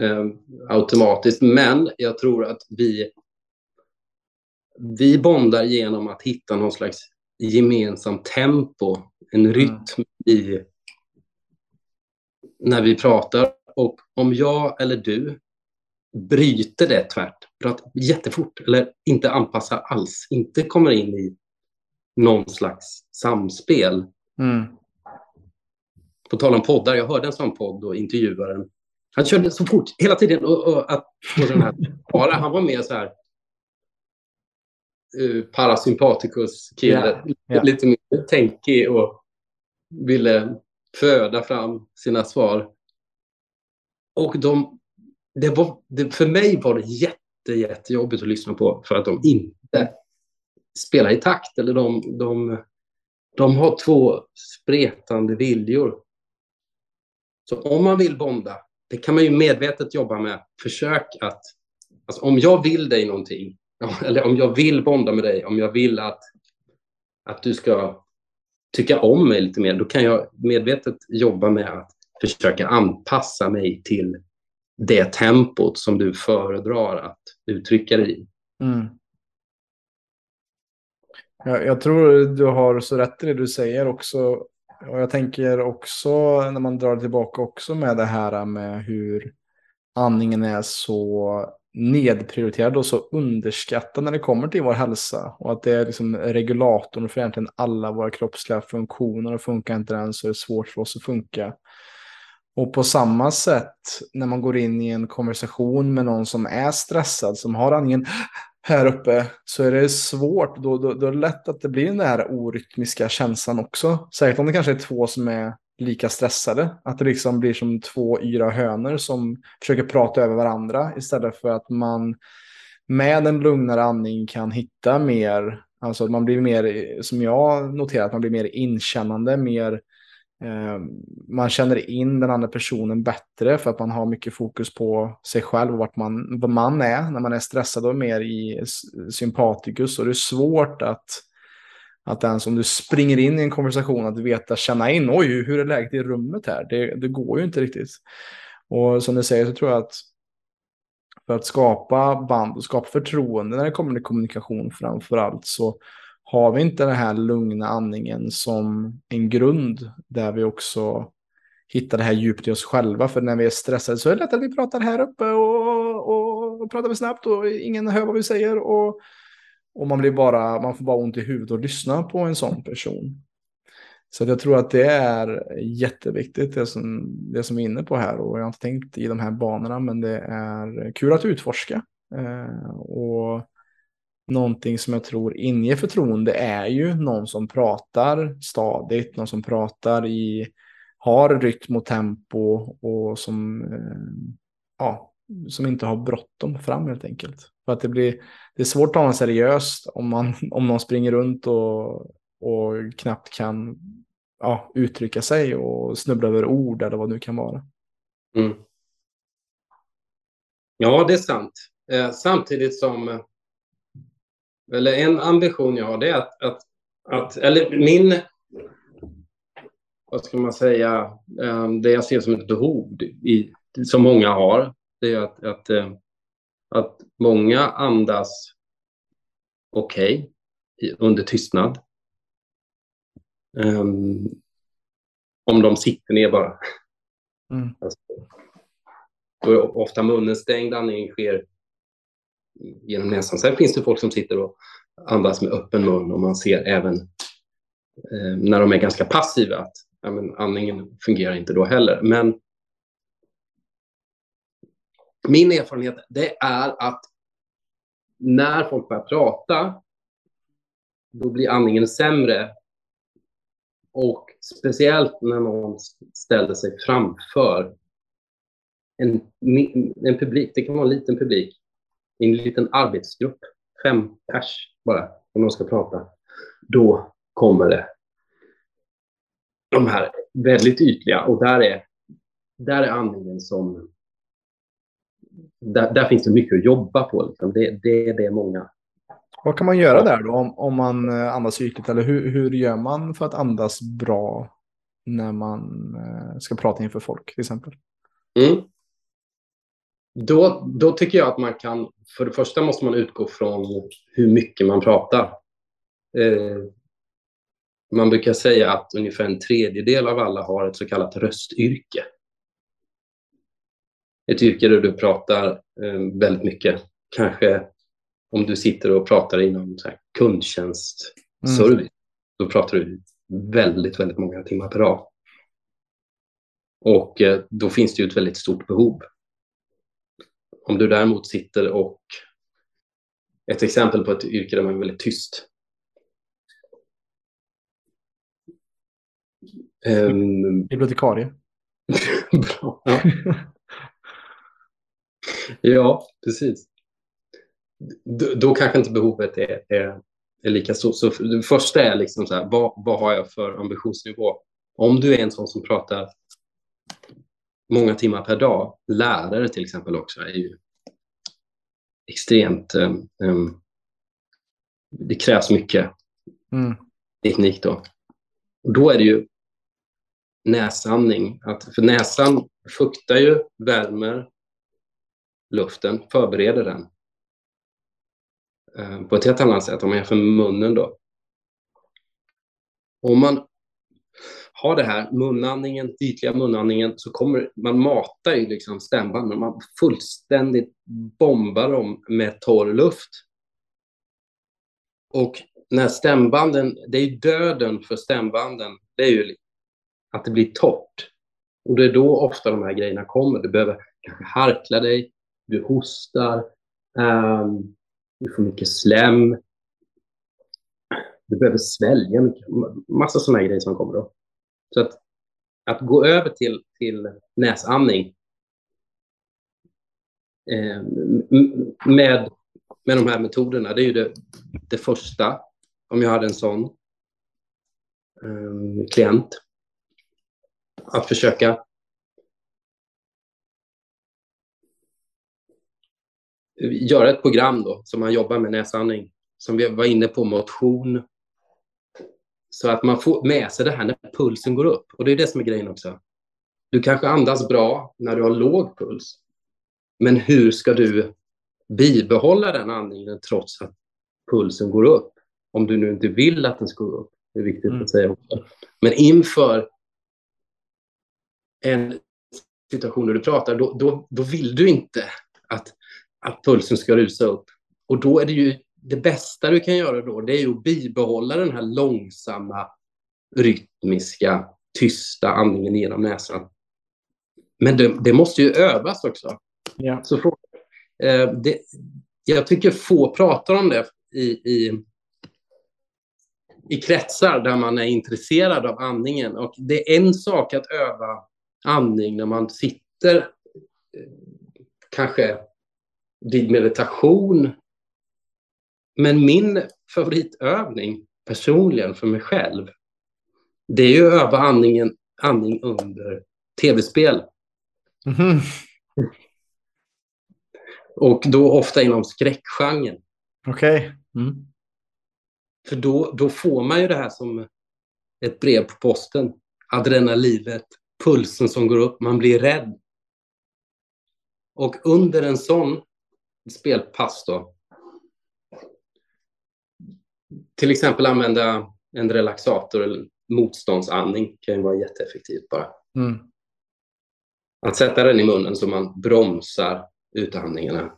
ehm, automatiskt. Men jag tror att vi, vi bondar genom att hitta någon slags gemensamt tempo, en rytm i när vi pratar. Och om jag eller du bryter det tvärt, pratar jättefort eller inte anpassar alls, inte kommer in i någon slags samspel. Mm. På tal om poddar, jag hörde en sån podd och intervjuaren, han körde så fort hela tiden och, och att och den här, bara, han var mer så här uh, parasympaticus kille, Ja, ja. lite mer tänkig och ville föda fram sina svar. Och de, det var, det, för mig var det jätte, jättejobbigt att lyssna på för att de inte spelar i takt. Eller de, de, de har två spretande viljor. Så om man vill bonda, det kan man ju medvetet jobba med. Försök att, alltså om jag vill dig någonting, eller om jag vill bonda med dig, om jag vill att, att du ska tycka om mig lite mer, då kan jag medvetet jobba med att försöka anpassa mig till det tempot som du föredrar att uttrycka dig i. Mm. Jag, jag tror du har så rätt i det du säger också. Och jag tänker också när man drar tillbaka också med det här med hur andningen är så nedprioriterad och så underskattad när det kommer till vår hälsa. Och att det är liksom regulatorn för egentligen alla våra kroppsliga funktioner. Och funkar inte den så är det svårt för oss att funka. Och på samma sätt när man går in i en konversation med någon som är stressad, som har andningen här uppe, så är det svårt. Då, då, då är det lätt att det blir den här orytmiska känslan också. Särskilt om det kanske är två som är lika stressade. Att det liksom blir som två yra hönor som försöker prata över varandra istället för att man med en lugnare andning kan hitta mer, alltså att man blir mer, som jag noterar, att man blir mer inkännande, mer eh, Eh, man känner in den andra personen bättre för att man har mycket fokus på sig själv och vart man, vad man är. När man är stressad och mer i sympaticus så är det svårt att att ens om du springer in i en konversation att veta, känna in, oj, hur är läget i rummet här? Det, det går ju inte riktigt. Och som du säger så tror jag att För att skapa band och skapa förtroende när det kommer till kommunikation framför allt så har vi inte den här lugna andningen som en grund där vi också hittar det här djupt i oss själva. För när vi är stressade så är det lätt att vi pratar här uppe och, och, och pratar vi snabbt och ingen hör vad vi säger. Och, och man, blir bara, man får bara ont i huvudet och lyssna på en sån person. Så jag tror att det är jätteviktigt det som, det som vi är inne på här. Och jag har inte tänkt i de här banorna men det är kul att utforska. Eh, och någonting som jag tror inger förtroende är ju någon som pratar stadigt, någon som pratar i, har rytm och tempo och som, eh, ja, som inte har bråttom fram helt enkelt. För att det blir, det är svårt att ta någon seriöst om, man, om någon springer runt och, och knappt kan ja, uttrycka sig och snubbla över ord eller vad det nu kan vara. Mm. Ja, det är sant. Eh, samtidigt som eh, eller en ambition jag har det är att, att, att eller min, vad ska man säga, ehm, det jag ser som ett behov i, som många har, det är att, att, eh, att många andas okej okay, under tystnad. Um, om de sitter ner bara. Mm. Alltså, ofta munnen stängd, andningen sker genom näsan. Sen finns det folk som sitter och andas med öppen mun och man ser även eh, när de är ganska passiva att ja, men, andningen fungerar inte då heller. Men min erfarenhet det är att när folk börjar prata då blir andningen sämre och speciellt när någon ställer sig framför en, en publik, det kan vara en liten publik, en liten arbetsgrupp, fem pers bara, om de ska prata, då kommer det de här väldigt ytliga och där är, där är andningen som... Där, där finns det mycket att jobba på. Liksom. Det, det, det är många. Vad kan man göra där då om, om man eh, andas ytligt? Eller hur, hur gör man för att andas bra när man eh, ska prata inför folk till exempel? Mm. Då, då tycker jag att man kan, för det första måste man utgå från hur mycket man pratar. Eh, man brukar säga att ungefär en tredjedel av alla har ett så kallat röstyrke. Ett yrke där du pratar eh, väldigt mycket. Kanske om du sitter och pratar inom så här kundtjänst, mm. service, då pratar du väldigt, väldigt många timmar per dag. Och eh, då finns det ju ett väldigt stort behov om du däremot sitter och ett exempel på ett yrke där man är väldigt tyst. Um, Bibliotekarie. Bra. Ja. ja, precis. Då, då, kanske inte behovet är, är, är lika stort. Så det första är liksom så här, vad, vad har jag för ambitionsnivå? Om du är en sån som pratar många timmar per dag. Lärare till exempel också är ju extremt... Um, um, det krävs mycket mm. teknik då. Och då är det ju näsandning. Att, för näsan fuktar ju, värmer luften, förbereder den uh, på ett helt annat sätt om man jämför med munnen då. Om man har det här munandningen, ytliga munandningen, så kommer man matar ju liksom stämbanden. Man fullständigt bombar dem med torr luft. Och när stämbanden, det är ju döden för stämbanden, det är ju att det blir torrt. Och det är då ofta de här grejerna kommer. Du behöver kanske harkla dig, du hostar, um, du får mycket slem, du behöver svälja mycket, massa sådana grejer som kommer då. Så att, att gå över till, till näsandning eh, med, med de här metoderna, det är ju det, det första, om jag hade en sån eh, klient. Att försöka göra ett program då, som man jobbar med näsandning. Som vi var inne på, motion, så att man får med sig det här när pulsen går upp. Och det är det som är grejen också. Du kanske andas bra när du har låg puls. Men hur ska du bibehålla den andningen trots att pulsen går upp? Om du nu inte vill att den ska gå upp. Det är viktigt mm. att säga också. Men inför en situation där du pratar, då, då, då vill du inte att, att pulsen ska rusa upp. Och då är det ju det bästa du kan göra då, det är att bibehålla den här långsamma, rytmiska, tysta andningen genom näsan. Men det, det måste ju övas också. Ja. Så för, eh, det, jag tycker få pratar om det i, i, i kretsar där man är intresserad av andningen. Och det är en sak att öva andning när man sitter eh, kanske vid meditation. Men min favoritövning personligen för mig själv, det är ju att öva andningen, andning under tv-spel. Mm. Och då ofta inom skräckgenren. Okej. Okay. Mm. För då, då får man ju det här som ett brev på posten. Adrenalinet, pulsen som går upp, man blir rädd. Och under en sån spelpass då, till exempel använda en relaxator eller motståndsandning kan ju vara jätteeffektivt bara. Mm. Att sätta den i munnen så man bromsar utandningarna,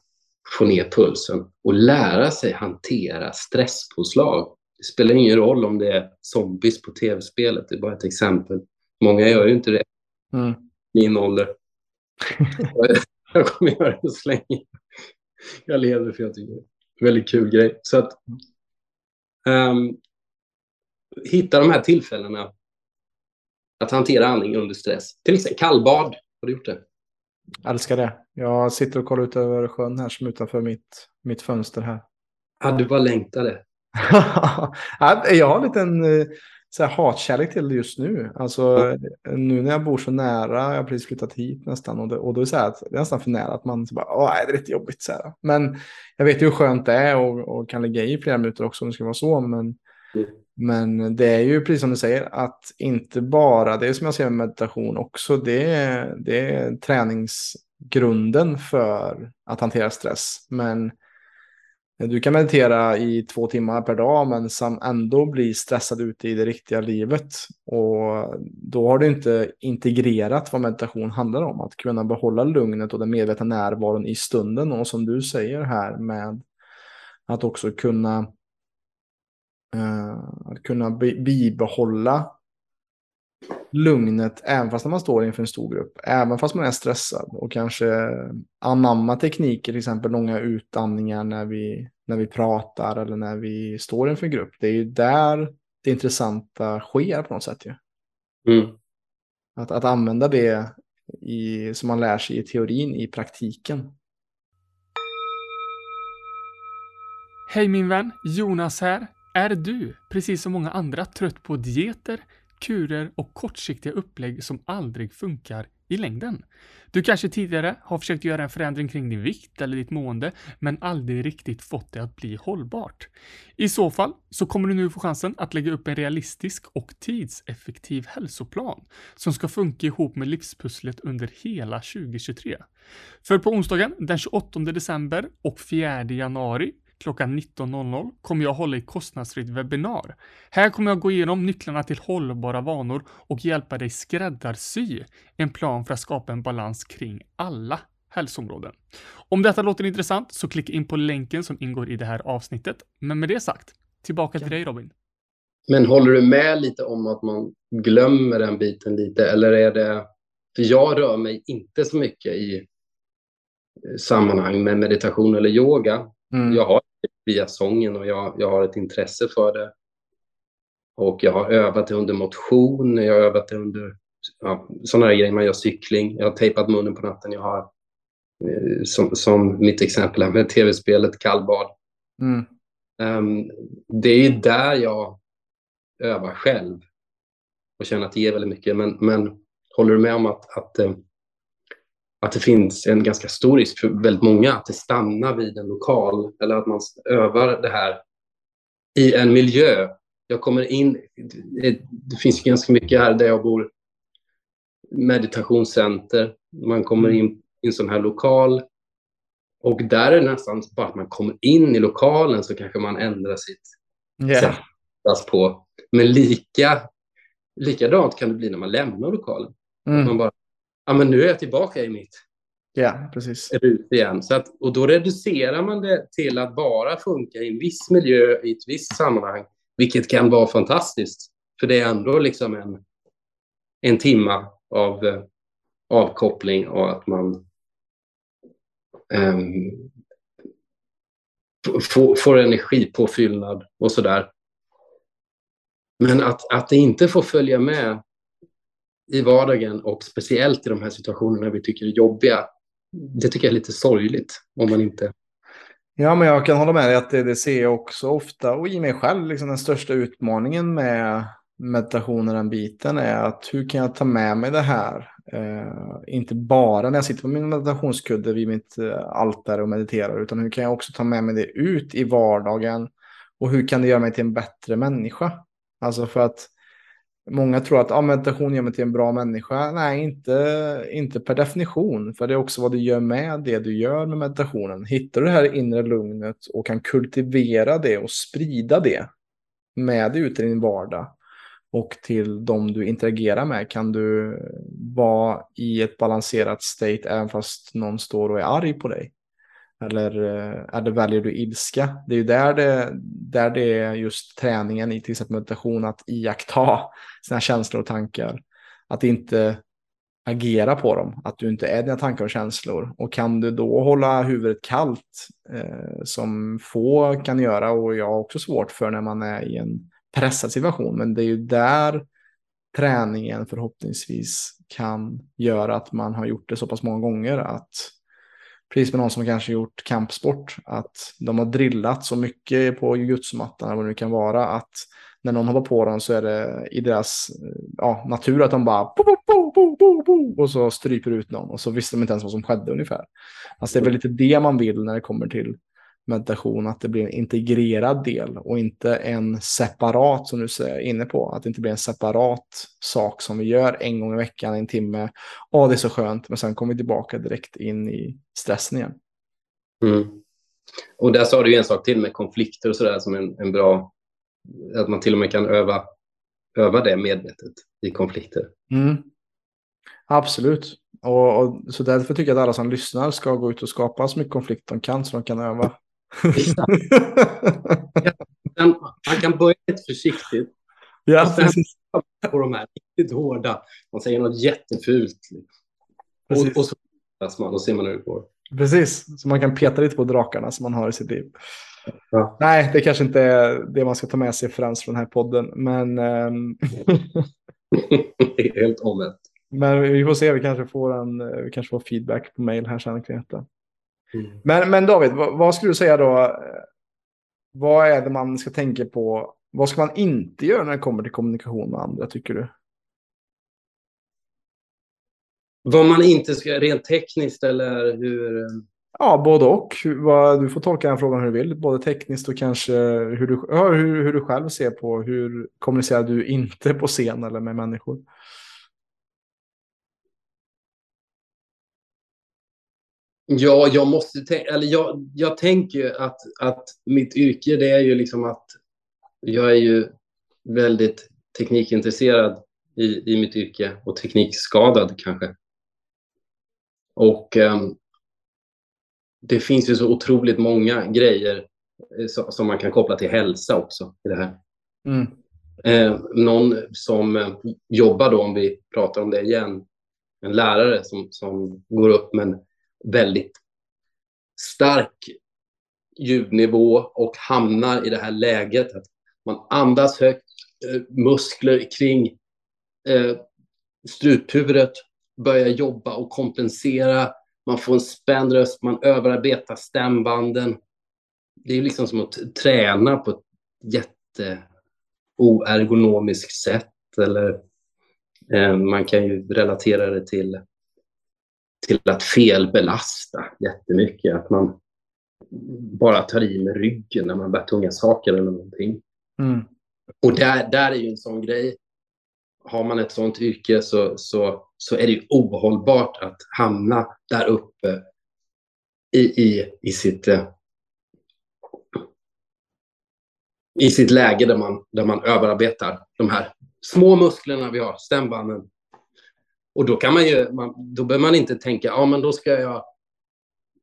få ner pulsen och lära sig hantera stresspåslag. Det spelar ingen roll om det är zombies på tv-spelet, det är bara ett exempel. Många gör ju inte det. Mm. Min ålder. jag kommer göra det så länge jag lever för jag tycker det är en väldigt kul grej. Så att um, hitta de här tillfällena att hantera andning under stress. Till exempel kallbad. Har du gjort det? Jag älskar det. Jag sitter och kollar ut över sjön här som utanför mitt, mitt fönster här. Ja, du bara längtade. jag har en liten eh, så här, hatkärlek till det just nu. Alltså, nu när jag bor så nära, jag har precis flyttat hit nästan, och, det, och då är det, så här, det är nästan för nära att man så bara, Åh, det är lite jobbigt. Så här. Men jag vet ju hur skönt det är och, och kan lägga i flera minuter också om det ska vara så. Men, mm. men det är ju precis som du säger, att inte bara, det är som jag ser med meditation också, det är, det är träningsgrunden för att hantera stress. Men Eh, du kan meditera i två timmar per dag men som ändå blir stressad ute i det riktiga livet. Och då har du inte integrerat vad meditation handlar om. Att kunna behålla lugnet och den medvetna närvaron i stunden. Och som du säger här med att också kunna, eh, att kunna bibehålla lugnet även fast man står inför en stor grupp. Även fast man är stressad och kanske anamma tekniker, till exempel långa utandningar när vi, när vi pratar eller när vi står inför en grupp. Det är ju där det intressanta sker på något sätt. Ju. Mm. Att, att använda det i, som man lär sig i teorin i praktiken. Hej min vän, Jonas här. Är du, precis som många andra, trött på dieter, kurer och kortsiktiga upplägg som aldrig funkar i längden. Du kanske tidigare har försökt göra en förändring kring din vikt eller ditt mående, men aldrig riktigt fått det att bli hållbart. I så fall så kommer du nu få chansen att lägga upp en realistisk och tidseffektiv hälsoplan som ska funka ihop med livspusslet under hela 2023. För på onsdagen den 28 december och 4 januari klockan 19.00 kommer jag hålla ett kostnadsfritt webbinar. Här kommer jag gå igenom nycklarna till hållbara vanor och hjälpa dig skräddarsy en plan för att skapa en balans kring alla hälsoområden. Om detta låter intressant så klicka in på länken som ingår i det här avsnittet. Men med det sagt, tillbaka till dig Robin. Men håller du med lite om att man glömmer den biten lite eller är det... För jag rör mig inte så mycket i sammanhang med meditation eller yoga. Mm. Jag har via sången och jag, jag har ett intresse för det. Och jag har övat det under motion, jag har övat det under ja, sådana här grejer. Man gör cykling, jag har tejpat munnen på natten, jag har eh, som, som mitt exempel här med tv-spelet kallbad. Mm. Um, det är där jag övar själv och känner att det ger väldigt mycket. Men, men håller du med om att, att eh, att det finns en ganska stor risk för väldigt många att det stannar vid en lokal eller att man övar det här i en miljö. Jag kommer in, det finns ganska mycket här där jag bor, meditationscenter. Man kommer in i en sån här lokal Och där är det nästan bara att man kommer in i lokalen så kanske man ändrar sitt Yeah. sätt på. Men lika, likadant kan det bli när man lämnar lokalen. Mm. Man bara, ja men nu är jag tillbaka i mitt Ja, precis. rus igen. Så att, och då reducerar man det till att bara funka i en viss miljö, i ett visst sammanhang, vilket kan vara fantastiskt. För det är ändå liksom en, en timma av eh, avkoppling och att man f- får, får energipåfyllnad och sådär. Men att, att det inte får följa med i vardagen och speciellt i de här situationerna vi tycker är jobbiga, det tycker jag är lite sorgligt om man inte... Ja, men jag kan hålla med dig att det, det ser jag också ofta och i mig själv. Liksom den största utmaningen med meditationen den biten är att hur kan jag ta med mig det här? Eh, inte bara när jag sitter på min meditationskudde vid mitt eh, altare och mediterar, utan hur kan jag också ta med mig det ut i vardagen? Och hur kan det göra mig till en bättre människa? Alltså för att många tror att ah, meditation gör mig till en bra människa. Nej, inte, inte per definition. För det är också vad du gör med det du gör med meditationen. Hittar du det här inre lugnet och kan kultivera det och sprida det med dig ut i din vardag och till de du interagerar med kan du vara i ett balanserat state även fast någon står och är arg på dig. Eller, eh, eller väljer du ilska? Det är ju där det, där det är just träningen i till exempel meditation att iaktta sina känslor och tankar. Att inte agera på dem, att du inte är dina tankar och känslor. Och kan du då hålla huvudet kallt, eh, som få kan göra och jag har också svårt för när man är i en pressad situation, men det är ju där träningen förhoppningsvis kan göra att man har gjort det så pass många gånger att precis med någon som kanske gjort kampsport, att de har drillat så mycket på jujutsumattan, eller vad det nu kan vara, att när någon hoppar på dem så är det i deras ja, natur att de bara bo, bo, bo, bo, bo, bo, och så stryper ut någon och så visste de inte ens vad som skedde ungefär. Alltså det är väl lite det man vill när det kommer till meditation, att det blir en integrerad del och inte en separat som du är inne på, att det inte blir en separat sak som vi gör en gång i veckan, en timme. Åh, det är så skönt, men sen kommer vi tillbaka direkt in i stressen igen. Mm. Och där sa du en sak till med konflikter och sådär som en, en bra, att man till och med kan öva, öva det medvetet i konflikter. Mm. Absolut. Och, och, så därför tycker jag att alla som lyssnar ska gå ut och skapa så mycket konflikt de kan så de kan öva. Men man kan börja lite försiktigt ja, Och sen- precis. på de här riktigt hårda. Man säger något jättefult. Och, och så man och ser man hur det går. Precis, så man kan peta lite på drakarna som man har i sitt liv. Ja. Nej, det kanske inte är det man ska ta med sig främst från den här podden, men, ehm, det är helt omvänt. men vi får se, vi kanske får, en, vi kanske får feedback på mail här sen kring detta. Men, men David, vad, vad skulle du säga då? eh, Vad är det man ska tänka på? Vad ska man inte göra när det kommer till kommunikation med andra, tycker du? Vad man inte ska, rent tekniskt eller hur... Ja, både och. Du får tolka den frågan hur du vill, både tekniskt och kanske hur du, hur, hur du själv ser på hur kommunicerar du inte på scen eller med människor. Ja, jag måste tänka, eller jag, jag tänker ju att, att mitt yrke det är ju liksom att jag är ju väldigt teknikintresserad i, i mitt yrke och teknikskadad kanske. Och ehm, det finns ju så otroligt många grejer eh, så, som man kan koppla till hälsa också i det här. Mm. Eh, någon som eh, jobbar då, om vi pratar om det igen, en lärare som, som går upp med en väldigt stark ljudnivå och hamnar i det här läget att man andas högt, eh, muskler kring eh, struphuvudet börjar jobba och kompensera. Man får en spänd röst, man överarbetar stämbanden. Det är liksom som att träna på ett jätteoergonomiskt sätt. Eller, eh, man kan ju relatera det till, till att felbelasta jättemycket. Att man bara tar i med ryggen när man bär tunga saker eller någonting. Mm. Och där, där är ju en sån grej. Har man ett sånt yrke så, så, så är det ju ohållbart att hamna där uppe i, i, i sitt eh, i sitt läge där man, där man överarbetar de här små musklerna vi har, stämbanden. Och då kan man ju, man, då behöver man inte tänka, ja men då ska jag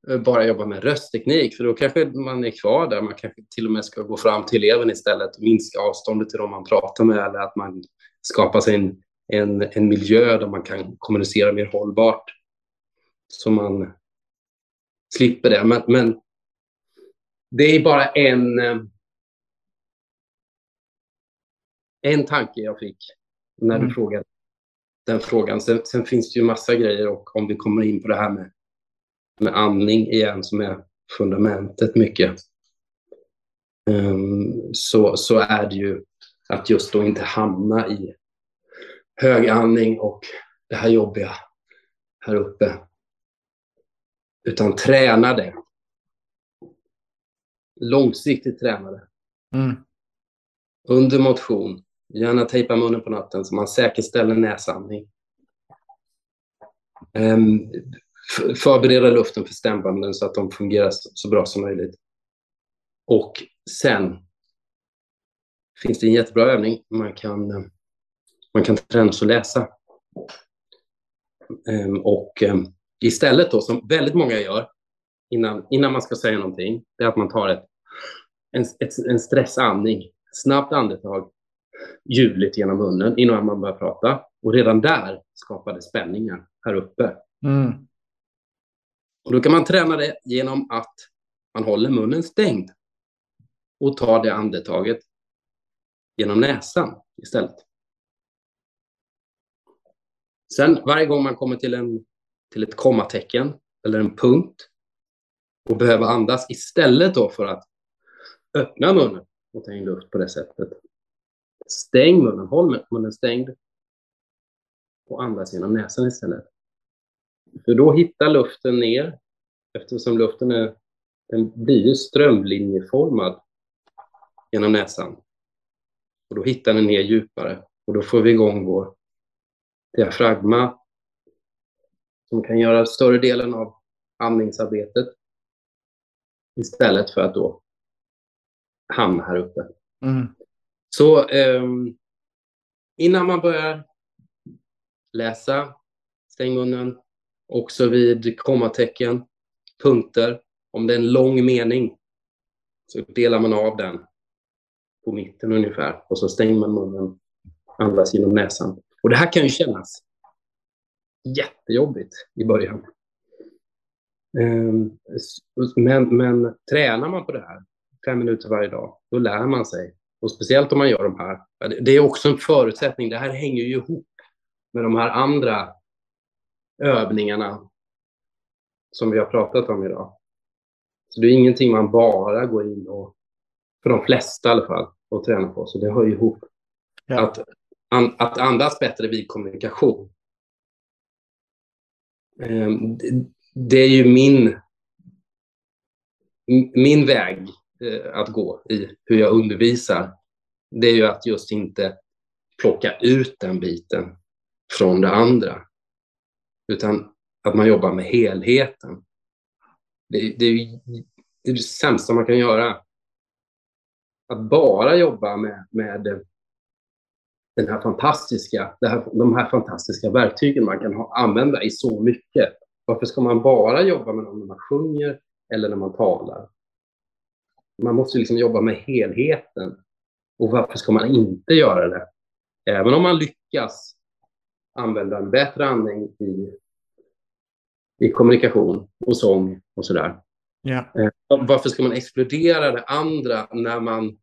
eh, bara jobba med röstteknik, för då kanske man är kvar där. Man kanske till och med ska gå fram till eleven istället och minska avståndet till dem man pratar med, eller att man skapar sig en, en, en miljö där man kan kommunicera mer hållbart. Så man slipper det. Men, men det är bara en, eh, en tanke jag fick när du mm. frågade den frågan. Sen, sen, finns det ju massa grejer och om vi kommer in på det här med, med andning igen som är fundamentet mycket. Um, så, så är det ju att just då inte hamna i högandning och det här jobbiga här uppe. Utan träna det. Långsiktigt träna det. Mm. Under motion. Gärna tejpa munnen på natten så man säkerställer näsandning. Ehm, förbereda luften för stämbanden så att de fungerar så bra som möjligt. Och sen finns det en jättebra övning. Man kan, man kan träna sig att läsa. Ehm, och ehm, istället då, som väldigt många gör innan, innan man ska säga någonting, det är att man tar ett, en, ett, en stressandning, snabbt andetag ljudligt genom munnen innan man börjar prata. Och redan där skapade spänningar här uppe. Mm. Och då kan man träna det genom att man håller munnen stängd och tar det andetaget genom näsan istället. Sen varje gång man kommer till, en, till ett kommatecken eller en punkt och behöver andas istället då för att öppna munnen och ta in luft på det sättet Stäng munnen, håll munnen stängd och andas genom näsan istället. För då hittar luften ner, eftersom luften är, den blir ju strömlinjeformad genom näsan. Och då hittar den ner djupare och då får vi igång vår diafragma som kan göra större delen av andningsarbetet istället för att då hamna här uppe. Mm. Så eh, innan man börjar läsa, stäng munnen, också vid kommatecken, punkter, om det är en lång mening så delar man av den på mitten ungefär och så stänger man munnen, andas genom näsan. Och det här kan ju kännas jättejobbigt i början. Ehm, men, men tränar man på det här fem minuter varje dag, då lär man sig och speciellt om man gör de här. Det är också en förutsättning. Det här hänger ju ihop med de här andra övningarna som vi har pratat om idag. Så det är ingenting man bara går in och, för de flesta i alla fall, och tränar på. Så det hör ju ihop. Ja. Att, an, att andas bättre vid kommunikation. Ehm, det är ju min, min väg Eh, att gå i hur jag undervisar, det är ju att just inte plocka ut den biten från det andra, utan att man jobbar med helheten. Det, det, är, det, är det sämsta man kan göra. Att bara jobba med, med den här fantastiska, det här, de här fantastiska verktygen man kan ha, använda i så mycket. Varför ska man bara jobba med dem när man sjunger eller när man talar? Man måste liksom jobba med helheten. Och varför ska man inte göra det? Även om man lyckas använda en bättre andning i, i kommunikation och sång och sådär. Yeah. Varför ska man explodera det andra när man,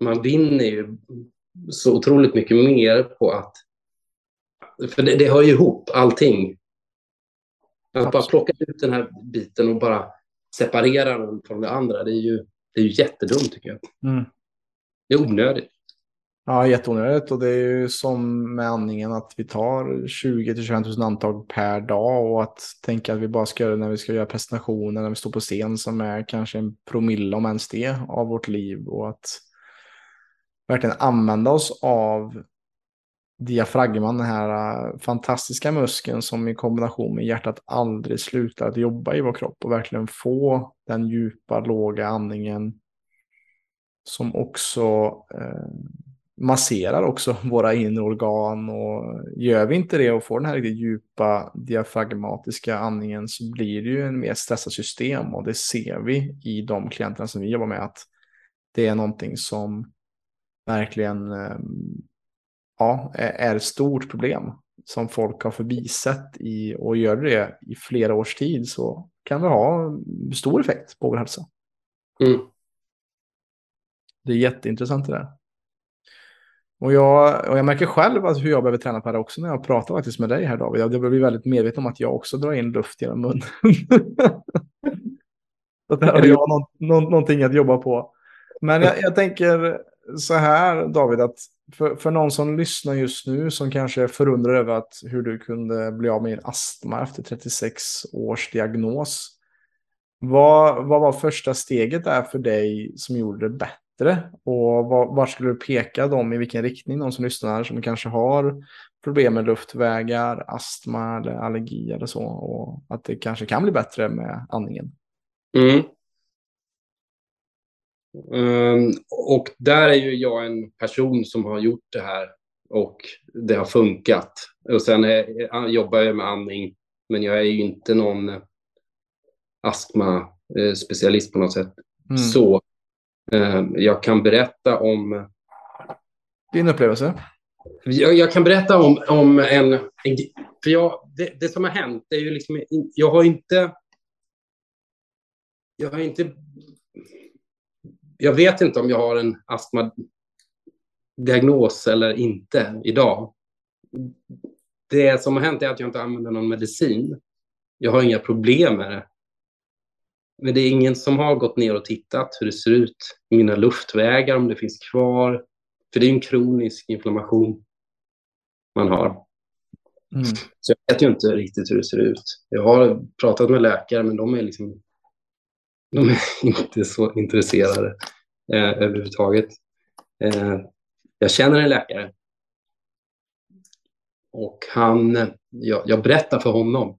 man vinner ju så otroligt mycket mer på att... För det, det hör ju ihop, allting. Att bara plocka ut den här biten och bara separera den från det andra, det är ju, det är ju jättedumt tycker jag. Mm. Det är onödigt. Ja, jätteonödigt och det är ju som med andningen att vi tar 20 till 25 000 antag per dag och att tänka att vi bara ska göra det när vi ska göra presentationer, när vi står på scen som är kanske en promille om ens det av vårt liv och att verkligen använda oss av diafragman, den här äh, fantastiska muskeln som i kombination med hjärtat aldrig slutar att jobba i vår kropp och verkligen få den djupa, låga andningen som också eh, masserar också våra inre organ. Och gör vi inte det och får den här riktigt djupa diafragmatiska andningen så blir det ju en mer stressat system. Och det ser vi i de klienterna som vi jobbar med att det är någonting som verkligen eh, ja, är ett stort problem som folk har förbisett i och gör det i flera års tid så kan det ha stor effekt på vår hälsa. Mm. Det är jätteintressant det där. Och jag, och jag märker själv att hur jag behöver träna på det också när jag pratar faktiskt med dig här David. Jag blir väldigt medveten om att jag också drar in luft genom munnen. så där har jag någon, någon, någonting att jobba på. Men jag, jag tänker så här David, att för, för någon som lyssnar just nu som kanske är förundrad över att hur du kunde bli av med din astma efter 36 års diagnos. Vad, vad var första steget där för dig som gjorde det bättre? Och vad, var skulle du peka dem i vilken riktning? Någon som lyssnar som kanske har problem med luftvägar, astma eller allergi eller så. Och att det kanske kan bli bättre med andningen. Mm. Um, och där är ju jag en person som har gjort det här och det har funkat. Och sen är, jobbar jag med andning, men jag är ju inte någon astma-specialist på något sätt. Mm. Så um, jag kan berätta om... Din upplevelse? Jag, jag kan berätta om, om en... en för jag, det, det som har hänt, det är ju liksom... Jag har inte... Jag har inte jag vet inte om jag har en astmadiagnos eller inte idag. Det som har hänt är att jag inte använder någon medicin. Jag har inga problem med det. Men det är ingen som har gått ner och tittat hur det ser ut i mina luftvägar, om det finns kvar. För det är en kronisk inflammation man har. Mm. Så jag vet ju inte riktigt hur det ser ut. Jag har pratat med läkare, men de är liksom de är inte så intresserade eh, överhuvudtaget. Eh, jag känner en läkare. Och han, jag, jag berättar för honom.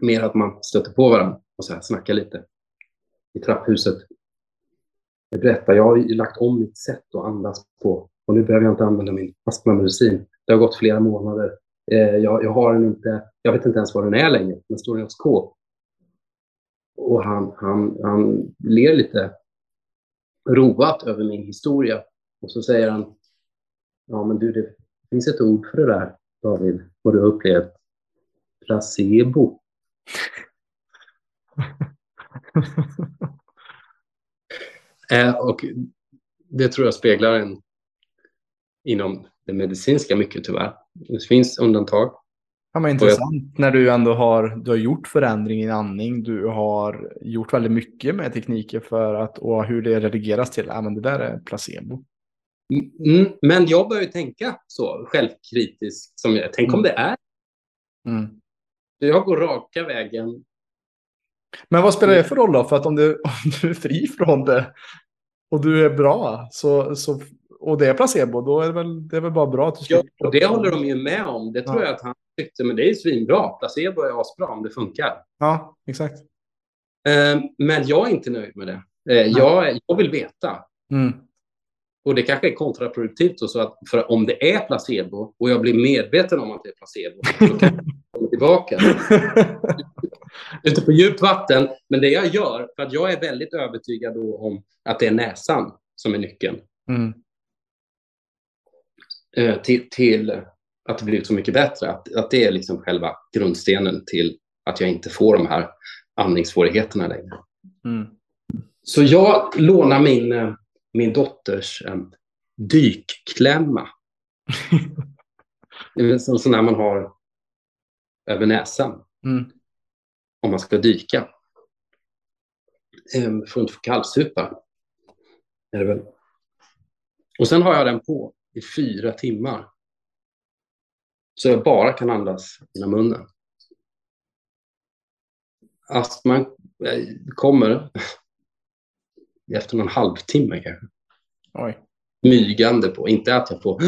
Mer att man stöter på varandra och så här snackar lite i trapphuset. Jag berättar, jag har lagt om mitt sätt att andas på och nu behöver jag inte använda min astmamedicin. Det har gått flera månader. Eh, jag, jag, har den inte, jag vet inte ens var den är längre. Den står i ett skåp. Och han, han, han ler lite roat över min historia. Och så säger han, ja men du, det finns ett ord för det där, David, vad du har upplevt. Placebo. eh, och det tror jag speglar en inom det medicinska mycket tyvärr. Det finns undantag. Ja, men intressant när du ändå har, du har gjort förändring i andning. Du har gjort väldigt mycket med tekniker för att, och hur det redigeras till, ja men det där är placebo. Mm, men jag börjar tänka så självkritiskt. Som jag, tänk mm. om det är. Mm. Jag går raka vägen. Men vad spelar det för roll då? För att om du, om du är fri från det och du är bra så, så och det är placebo, då är det väl, det är väl bara bra att du Ja, och det håller de ju med om. Det tror ja. jag att han tyckte, men det är svinbra. Placebo är asbra om det funkar. Ja, exakt. Eh, men jag är inte nöjd med det. Eh, jag, jag vill veta. Mm. Och det kanske är kontraproduktivt, och så att för om det är placebo och jag blir medveten om att det är placebo, då kan jag komma tillbaka. Ute på djupt vatten. Men det jag gör, för att jag är väldigt övertygad om att det är näsan som är nyckeln. Mm. Eh, till, till att det blivit så mycket bättre. Att, att det är liksom själva grundstenen till att jag inte får de här andningssvårigheterna längre. Mm. Så jag lånar min, eh, min dotters um, dykklämma. det är en sån där man har över näsan. Mm. Om man ska dyka. Um, för att inte få kallsupa. Är det väl. Och sen har jag den på i fyra timmar. Så jag bara kan andas genom munnen. Astman eh, kommer efter någon halvtimme kanske. Oj. smygande på. Inte att jag får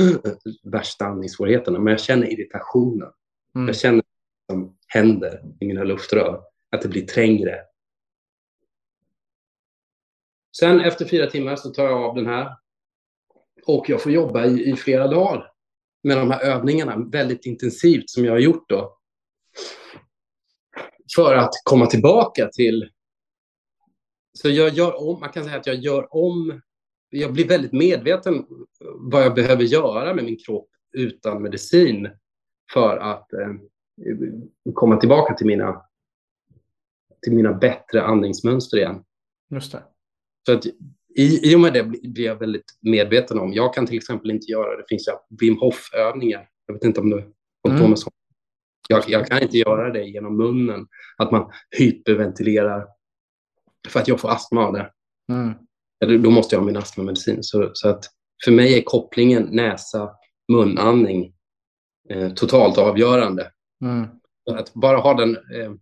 värsta andningssvårigheterna, men jag känner irritationen. Mm. Jag känner vad som händer i mina luftrör. Att det blir trängre. Sen efter fyra timmar så tar jag av den här. Och jag får jobba i, i flera dagar med de här övningarna väldigt intensivt som jag har gjort då. För att komma tillbaka till... Så jag gör om, man kan säga att jag gör om... Jag blir väldigt medveten vad jag behöver göra med min kropp utan medicin för att eh, komma tillbaka till mina, till mina bättre andningsmönster igen. Just det. Så att i, I och med det blir jag väldigt medveten om. Jag kan till exempel inte göra, det finns Wim Hof-övningar. Jag vet inte om du har mm. på med sånt. Jag, jag, kan inte göra det genom munnen, att man hyperventilerar för att jag får astma av det. Mm. Då måste jag ha min astmamedicin. Så, så att för mig är kopplingen näsa, munandning eh, totalt avgörande. Mm. Att bara ha den, eh,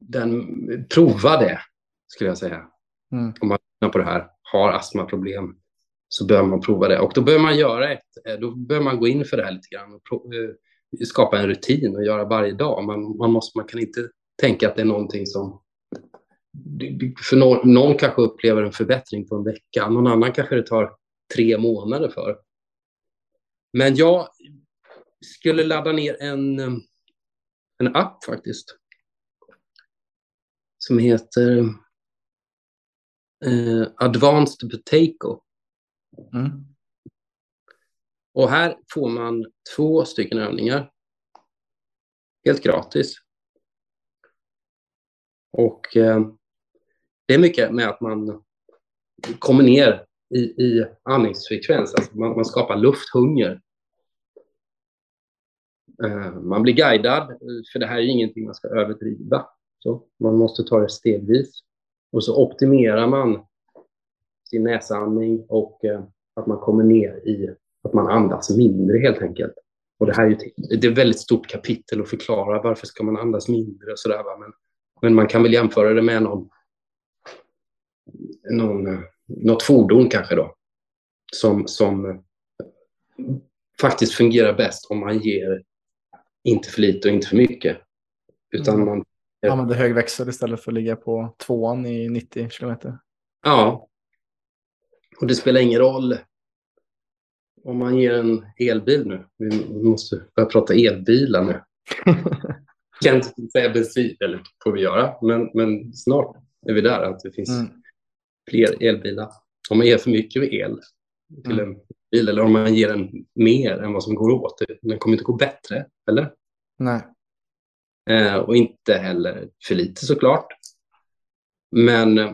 den, prova det, skulle jag säga. Mm. Om man på det här, har astmaproblem, så bör man prova det. Och då bör man göra ett, eh, då bör man gå in för det här lite grann och eh, skapa en rutin och göra varje dag. Man, man, måste, man kan inte tänka att det är någonting som... För någon, någon kanske upplever en förbättring på en vecka, någon annan kanske det tar tre månader för. Men jag skulle ladda ner en, eh, en app faktiskt. Som heter eh, Advanced Butaco. Mm. Och här får man två stycken övningar. Helt gratis. Och eh, det är mycket med att man kommer ner i, i andningsfrekvens. Alltså man, man skapar lufthunger. Eh, man blir guidad, för det här är ingenting man ska överdriva. Så man måste ta det stegvis. Och så optimerar man sin näsandning och eh, att man kommer ner i att man andas mindre helt enkelt. Och det här är ju det är ett väldigt stort kapitel att förklara varför ska man andas mindre och sådär. Men, men man kan väl jämföra det med någon, någon, eh, något fordon kanske då. Som, som eh, faktiskt fungerar bäst om man ger inte för lite och inte för mycket. Utan mm. Man Använder hög växel istället för att ligga på tvåan i 90 kilometer. Ja. Och det spelar ingen roll om man ger en elbil nu. Vi måste börja prata elbilar nu. kan inte säga bensin, eller får vi göra, men, men snart är vi där att det finns mm. fler elbilar. Om man ger för mycket el till mm. en bil eller om man ger den mer än vad som går åt, den kommer inte gå bättre, eller? Nej. Eh, och inte heller för lite såklart. Men eh,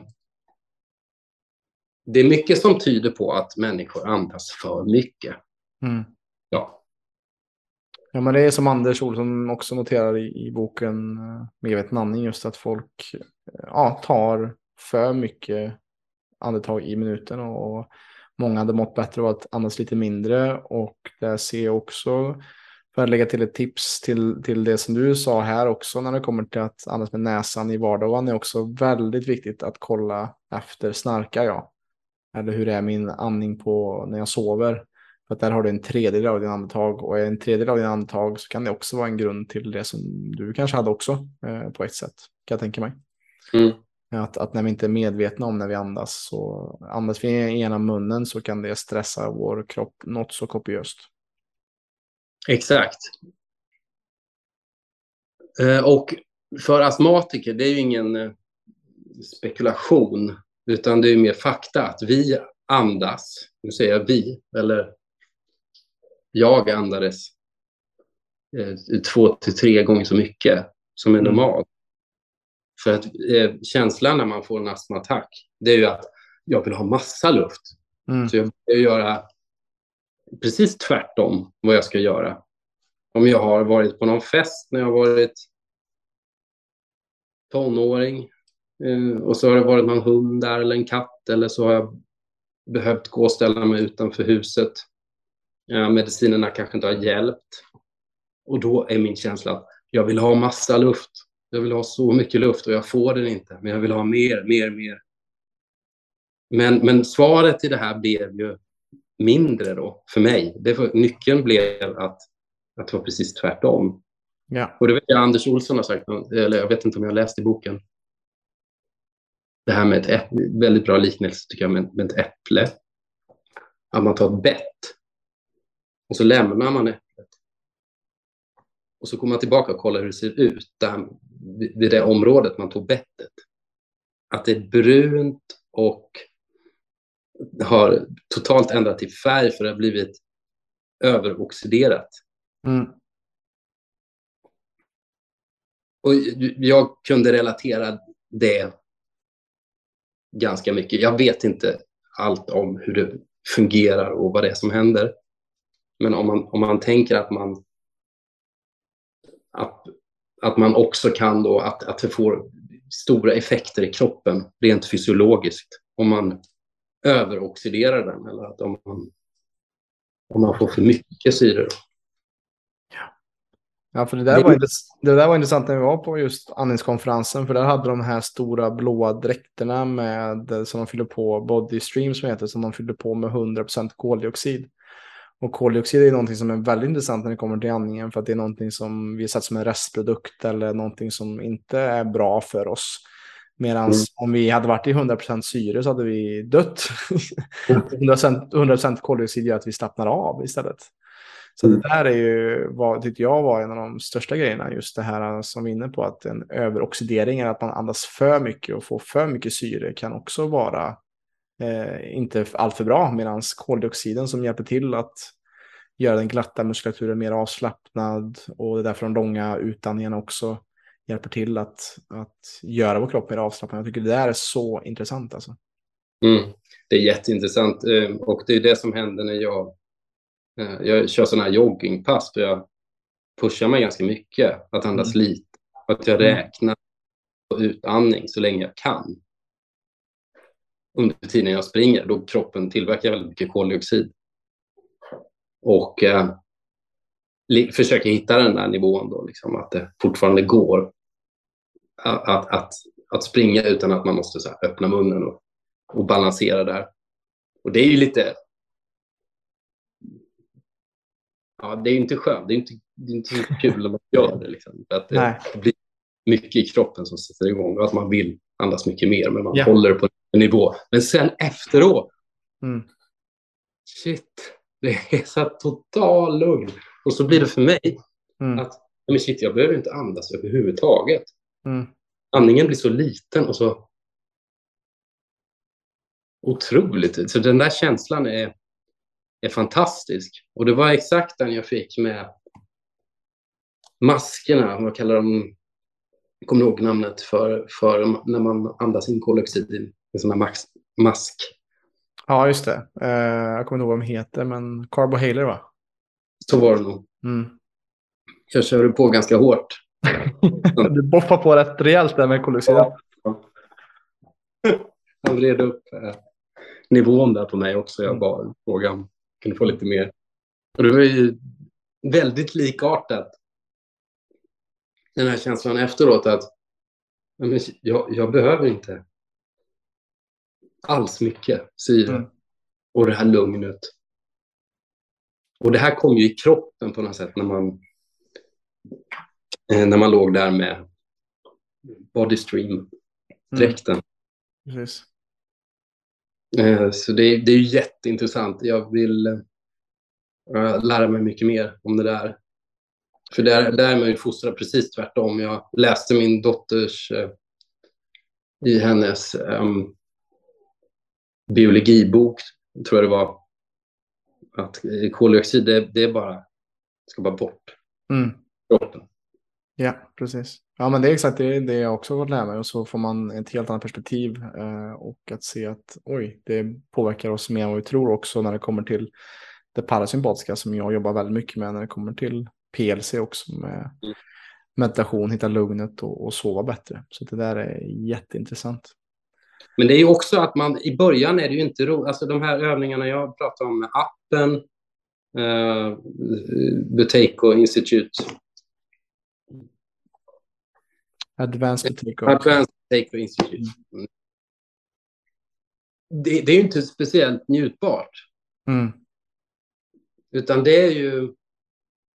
det är mycket som tyder på att människor andas för mycket. Mm. Ja. Ja, men det är som Anders Olsson också noterar i, i boken eh, Medveten andning, just att folk ja, tar för mycket andetag i minuten och många hade mått bättre av att andas lite mindre och där ser jag också för att lägga till ett tips till, till det som du sa här också när det kommer till att andas med näsan i vardagen är också väldigt viktigt att kolla efter snarkar jag? Eller hur är min andning på när jag sover? För att där har du en tredjedel av din andetag och en tredjedel av din andetag så kan det också vara en grund till det som du kanske hade också eh, på ett sätt kan jag tänka mig. Mm. Att, att när vi inte är medvetna om när vi andas så andas vi i ena munnen så kan det stressa vår kropp något så kopiöst. Exakt. Eh, och för astmatiker, det är ju ingen eh, spekulation, utan det är mer fakta att vi andas, nu säger jag vi, eller jag andades eh, två till tre gånger så mycket som är mm. normalt. För att eh, känslan när man får en astmaattack, det är ju att jag vill ha massa luft. Mm. Så jag vill göra precis tvärtom vad jag ska göra. Om jag har varit på någon fest när jag har varit tonåring eh, och så har det varit någon hund där eller en katt eller så har jag behövt gå och ställa mig utanför huset. Medicinerna kanske inte har hjälpt. Och då är min känsla att jag vill ha massa luft. Jag vill ha så mycket luft och jag får den inte, men jag vill ha mer, mer, mer. Men, men svaret i det här blev ju mindre då, för mig. Det var, nyckeln blev att, att det var precis tvärtom. Ja. Och det vet jag Anders Olsson har sagt, eller jag vet inte om jag har läst i boken. Det här med ett äpple, väldigt bra liknelse tycker jag med, med ett äpple. Att man tar ett bett och så lämnar man äpplet. Och så kommer man tillbaka och kollar hur det ser ut där, vid det området man tog bettet. Att det är brunt och har totalt ändrat till färg för det har blivit överoxiderat. Mm. Och jag kunde relatera det ganska mycket. Jag vet inte allt om hur det fungerar och vad det är som händer. Men om man, om man tänker att man att, att man också kan då att, att det får stora effekter i kroppen rent fysiologiskt om man överoxiderar den eller att om man, om man får för mycket syre. Ja, för det där, var det där var intressant när vi var på just andningskonferensen, för där hade de här stora blåa dräkterna med, som de fyller på, body stream som heter, som de fyller på med 100% koldioxid. Och koldioxid är någonting som är väldigt intressant när det kommer till andningen, för att det är någonting som vi sett som en restprodukt eller någonting som inte är bra för oss. Medan mm. om vi hade varit i 100% syre så hade vi dött. 100%, 100 koldioxid gör att vi slappnar av istället. Så mm. det där är ju, vad tyckte jag var en av de största grejerna, just det här som vi är inne på, att en överoxidering är att man andas för mycket och får för mycket syre kan också vara eh, inte allt för bra, medan koldioxiden som hjälper till att göra den glatta muskulaturen mer avslappnad och det är därför de långa utandningarna också hjälper till att, att göra vår kropp mer avslappnad. Jag tycker det där är så intressant alltså. Mm. Det är jätteintressant eh, och det är det som händer när jag Eh, jag kör sådana här joggingpass där jag pushar mig ganska mycket, att andas mm. lite. Att jag mm. räknar på utandning så länge jag kan. Under tiden jag springer, då kroppen tillverkar väldigt mycket koldioxid. Och eh, försöker hitta den där nivån då, liksom, att det fortfarande går att, att, att, att springa utan att man måste här, öppna munnen och, och balansera där. Och det är ju lite ja, det är inte skönt. Det är inte, det är inte så kul när man gör det. Liksom. Att det, det, blir mycket i kroppen som sätter igång och att man vill andas mycket mer, men man ja. håller på en nivå. Men sen efteråt, mm. shit, det är så total lugn. Och så blir det för mig mm. att men shit, jag behöver inte andas överhuvudtaget. Mm. Andningen blir så liten och så otroligt. Så den där känslan är är fantastisk. Och det var exakt den jag fick med maskerna, vad kallar de, jag kommer ihåg namnet för, för när man andas in koldioxid i en sån här mask. Ja, just det. Uh, jag kommer inte ihåg vad de heter, men Carbohaler va? Så var det nog. Mm. Jag körde på ganska hårt. du boffar på rätt rejält där med koldioxid. Ja. Han vred upp eh, nivån där på mig också. Jag bara frågade kunde få lite mer. Och det var ju väldigt likartat. Den här känslan efteråt att jag, jag behöver inte alls mycket syre. Mm. Och det här lugnet. Och det här kom ju i kroppen på något sätt när man, eh, när man låg där med bodystream-dräkten. Mm. Precis. Eh, så det, det är jätteintressant. Jag vill uh, lära mig mycket mer om det där. För där, där är man ju fostrad precis tvärtom. Jag läste min dotters, i hennes um, biologibok, tror jag det var, att koldioxid, det, det är bara, ska bara bort. Mm. Kroppen. Ja, precis. Ja, men det är exakt det, det jag också fått lära mig och så får man ett helt annat perspektiv eh, och att se att oj, det påverkar oss mer än vad vi tror också när det kommer till det parasympatiska som jag jobbar väldigt mycket med när det kommer till PLC också med mm. meditation, hitta lugnet och, och, sova bättre. Så det där är jätteintressant. Men det är ju också att man i början är det ju inte roligt, alltså de här övningarna jag pratar om med appen, uh, Buteco Institute Advanced Potato. Advanced Potato Institute. Mm. Det, det, är ju inte speciellt njutbart. Mm. Utan det är ju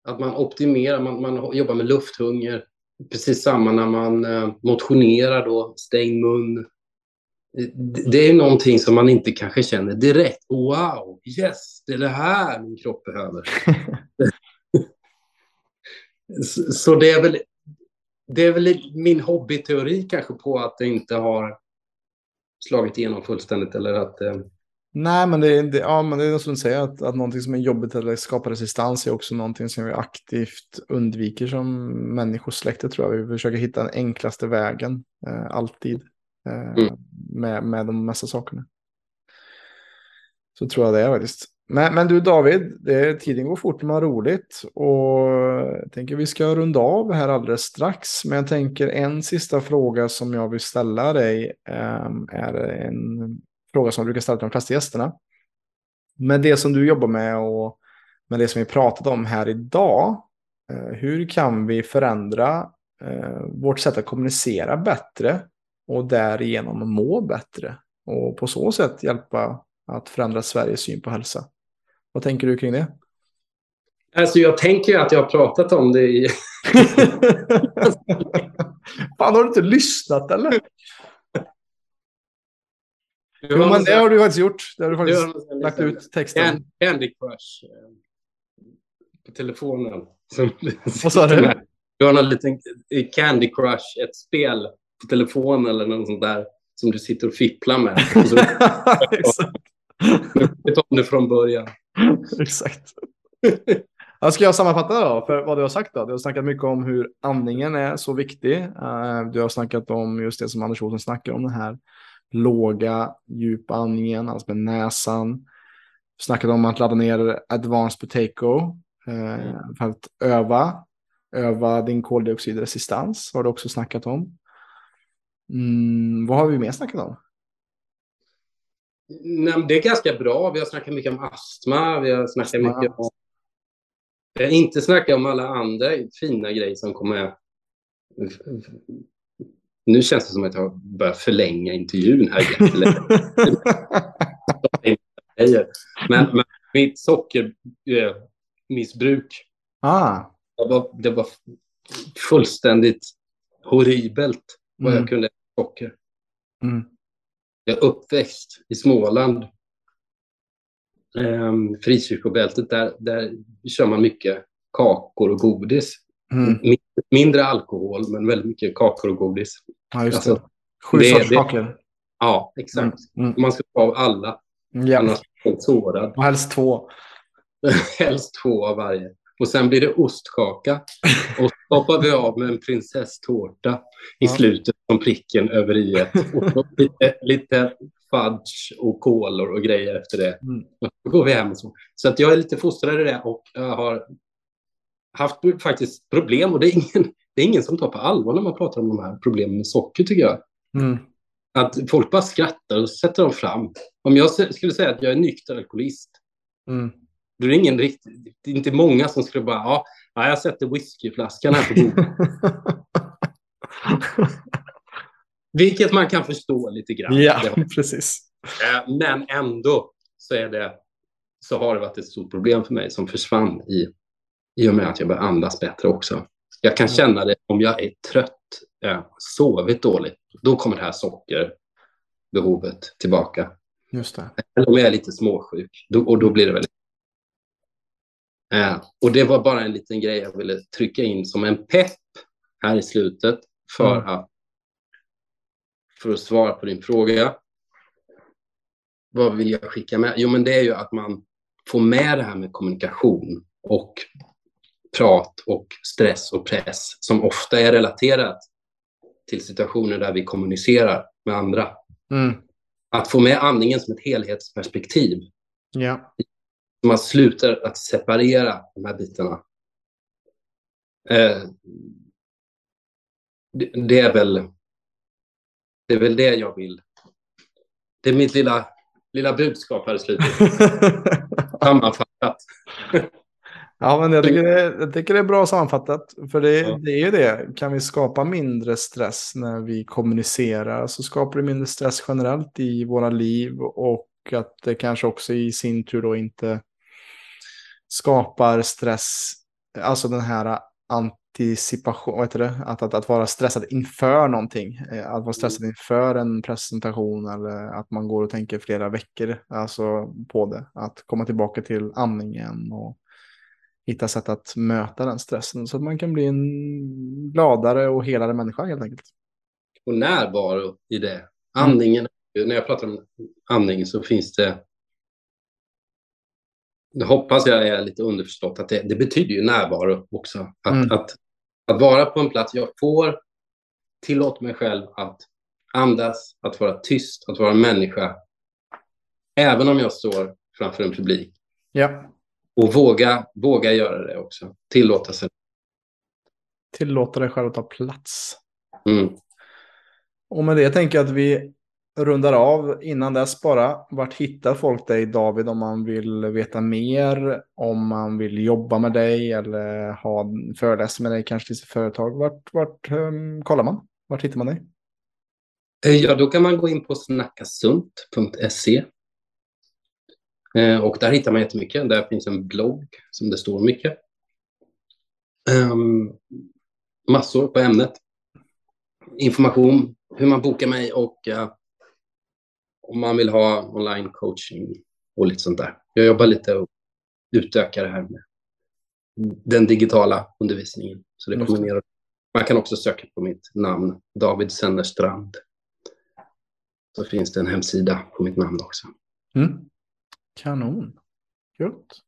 att man optimerar, man, man jobbar med lufthunger. Precis samma när man eh, motionerar då, stäng mun. Det är någonting som man inte kanske känner direkt. Wow, yes, det är det här min kropp behöver. så det är väl det är väl min hobbyteori kanske på att det inte har slagit igenom fullständigt eller att... Eh... Nej, men det, det, ja, men det är som du säger, att, att någonting som är jobbigt eller skapar resistans är också någonting som vi aktivt undviker som människosläkte tror jag. Vi försöker hitta den enklaste vägen, eh, alltid, mm. med, med de mesta sakerna. Så tror jag det är faktiskt. Men, men du David, det, tiden går fort när man har roligt. Och jag tänker vi ska runda av här alldeles strax. Men jag tänker en sista fråga som jag vill ställa dig um, är en fråga som jag brukar ställa till de flesta gästerna. Med det som du jobbar med och med det som vi pratat om här idag. Uh, hur kan vi förändra uh, vårt sätt att kommunicera bättre och därigenom må bättre? Och på så sätt hjälpa att förändra Sveriges syn på hälsa. Vad tänker du kring det? Alltså jag tänker att jag har pratat om det i... Fan, har du inte lyssnat eller? Jo, men det har du faktiskt gjort. Det har du faktiskt har lagt ut texten. Candy Crush eh, på telefonen. Vad sa du? Du har någon liten Candy Crush, ett spel på telefonen eller något sånt där som du sitter och fipplar med. Exakt. Jag tar det från början. Exakt. Jag ska jag sammanfatta då, för vad du har sagt då? Du har snackat mycket om hur andningen är så viktig. Eh, du har snackat om just det som Anders Olsson snackar om, den här låga, djupa andningen, alltså med näsan. Du snackat om att ladda ner Advanced Potato eh, för att öva, öva din koldioxidresistans har du också snackat om. Mm, vad har vi mer snackat om? Nej, det är ganska bra. Vi har snackat mycket om astma. Vi har snackat astma. mycket om... Vi har inte snackat om alla andra fina grejer som kommer... Nu känns det som att jag börjar förlänga intervjun här men, men mitt sockermissbruk, ah. det, var, det var fullständigt horribelt vad mm. jag kunde socker. Mm. Jag är uppväxt i Småland. Ehm, Frikyrkobältet, där, där kör man mycket kakor och godis. Mm. Mindre alkohol, men väldigt mycket kakor och godis. Ja, just det. Alltså, Sju sorters kakor. Ja, exakt. Mm. Mm. Man ska ta av alla. Ja. Annars blir man sårad. Och helst två. helst två av varje. Och sen blir det ostkaka. Och hoppar vi av med en prinsesstårta i slutet som pricken över i ett. Lite, lite fudge och kolor och grejer efter det. Mm. Då går vi hem så. Så att jag är lite fostrad i det och jag har haft faktiskt problem. Och det är ingen, det är ingen som tar på allvar när man pratar om de här problemen med socker tycker jag. Mm. Att folk bara skrattar och sätter dem fram. Om jag skulle säga att jag är nykter alkoholist, mm då är det ingen riktigt, det är inte många som skulle bara, ja, jag sätter whiskyflaskan här på bordet. Vilket man kan förstå lite grann. Ja, precis. Eh, men ändå så, är det, så har det varit ett stort problem för mig som försvann i, i och med att jag började andas bättre också. Jag kan känna det om jag är trött, eh, sovit dåligt, då kommer det här sockerbehovet tillbaka. Just det. Eller om jag är lite småsjuk, då, och då blir det väldigt Eh, och det var bara en liten grej jag ville trycka in som en pepp här i slutet för mm. att för att svara på din fråga. Vad vill jag skicka med? Jo, men det är ju att man får med det här med kommunikation och prat och stress och press som ofta är relaterat till situationer där vi kommunicerar med andra. Mm. Att få med andningen som ett helhetsperspektiv ja man slutar att separera de här bitarna. Eh, det, det, är väl, det är väl det jag vill. Det är mitt lilla, lilla budskap här i slutet. Sammanfattat. Ja, men jag tycker, det, jag tycker det är bra sammanfattat. För det, ja. det är ju det. Kan vi skapa mindre stress när vi kommunicerar så skapar det mindre stress generellt i våra liv. Och att det kanske också i sin tur då inte skapar stress, alltså den här anticipation, vad heter det? Att, att, att vara stressad inför någonting. Eh, att vara stressad inför en presentation eller att man går och tänker flera veckor alltså, på det. Att komma tillbaka till andningen och hitta sätt att möta den stressen så att man kan bli en gladare och helare människa helt enkelt. Och närvaro i det. Andningen, mm. när jag pratar om andning så finns det det hoppas jag är lite underförstått, att det, det betyder ju närvaro också. Att, mm. att, att vara på en plats, jag får tillåta mig själv att andas, att vara tyst, att vara människa. Även om jag står framför en publik. Ja. Och våga, våga göra det också. Tillåta sig. Tillåta dig själv att ta plats. Mm. Och med det tänker jag att vi rundar av innan dess bara. Vart hittar folk dig David om man vill veta mer? Om man vill jobba med dig eller ha föreläsning med dig kanske till sitt företag. Vart, vart um, kollar man? Vart hittar man dig? Eh, ja, då kan man gå in på snackasunt.se. Eh, och där hittar man jättemycket. Där finns en blogg som det står mycket. Um, massor på ämnet. Information, hur man bokar mig och uh, om man vill ha online coaching och lite sånt där. Jag jobbar lite och utökar det här med den digitala undervisningen. Så det kommer mer. Man kan också söka på mitt namn, David Sennerstrand. Så finns det en hemsida på mitt namn också. Mm. Kanon. Gött.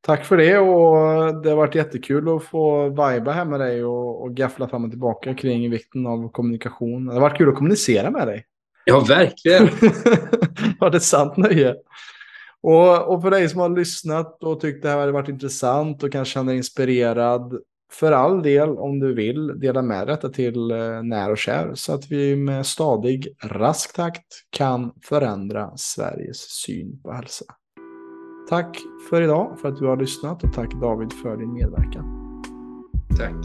Tack för det och det har varit jättekul att få viba här med dig och, och gaffla fram och tillbaka kring vikten av kommunikation. Det har varit kul att kommunicera med dig. Ja, verkligen. ja, det är sant nöje. Och, och för dig som har lyssnat och tyckt det här hade varit intressant och kanske känner inspirerad, för all del om du vill dela med detta till eh, när och kär så att vi med stadig, rask takt kan förändra Sveriges syn på hälsa. Tack för idag, för att du har lyssnat och tack David för din medverkan. Tack.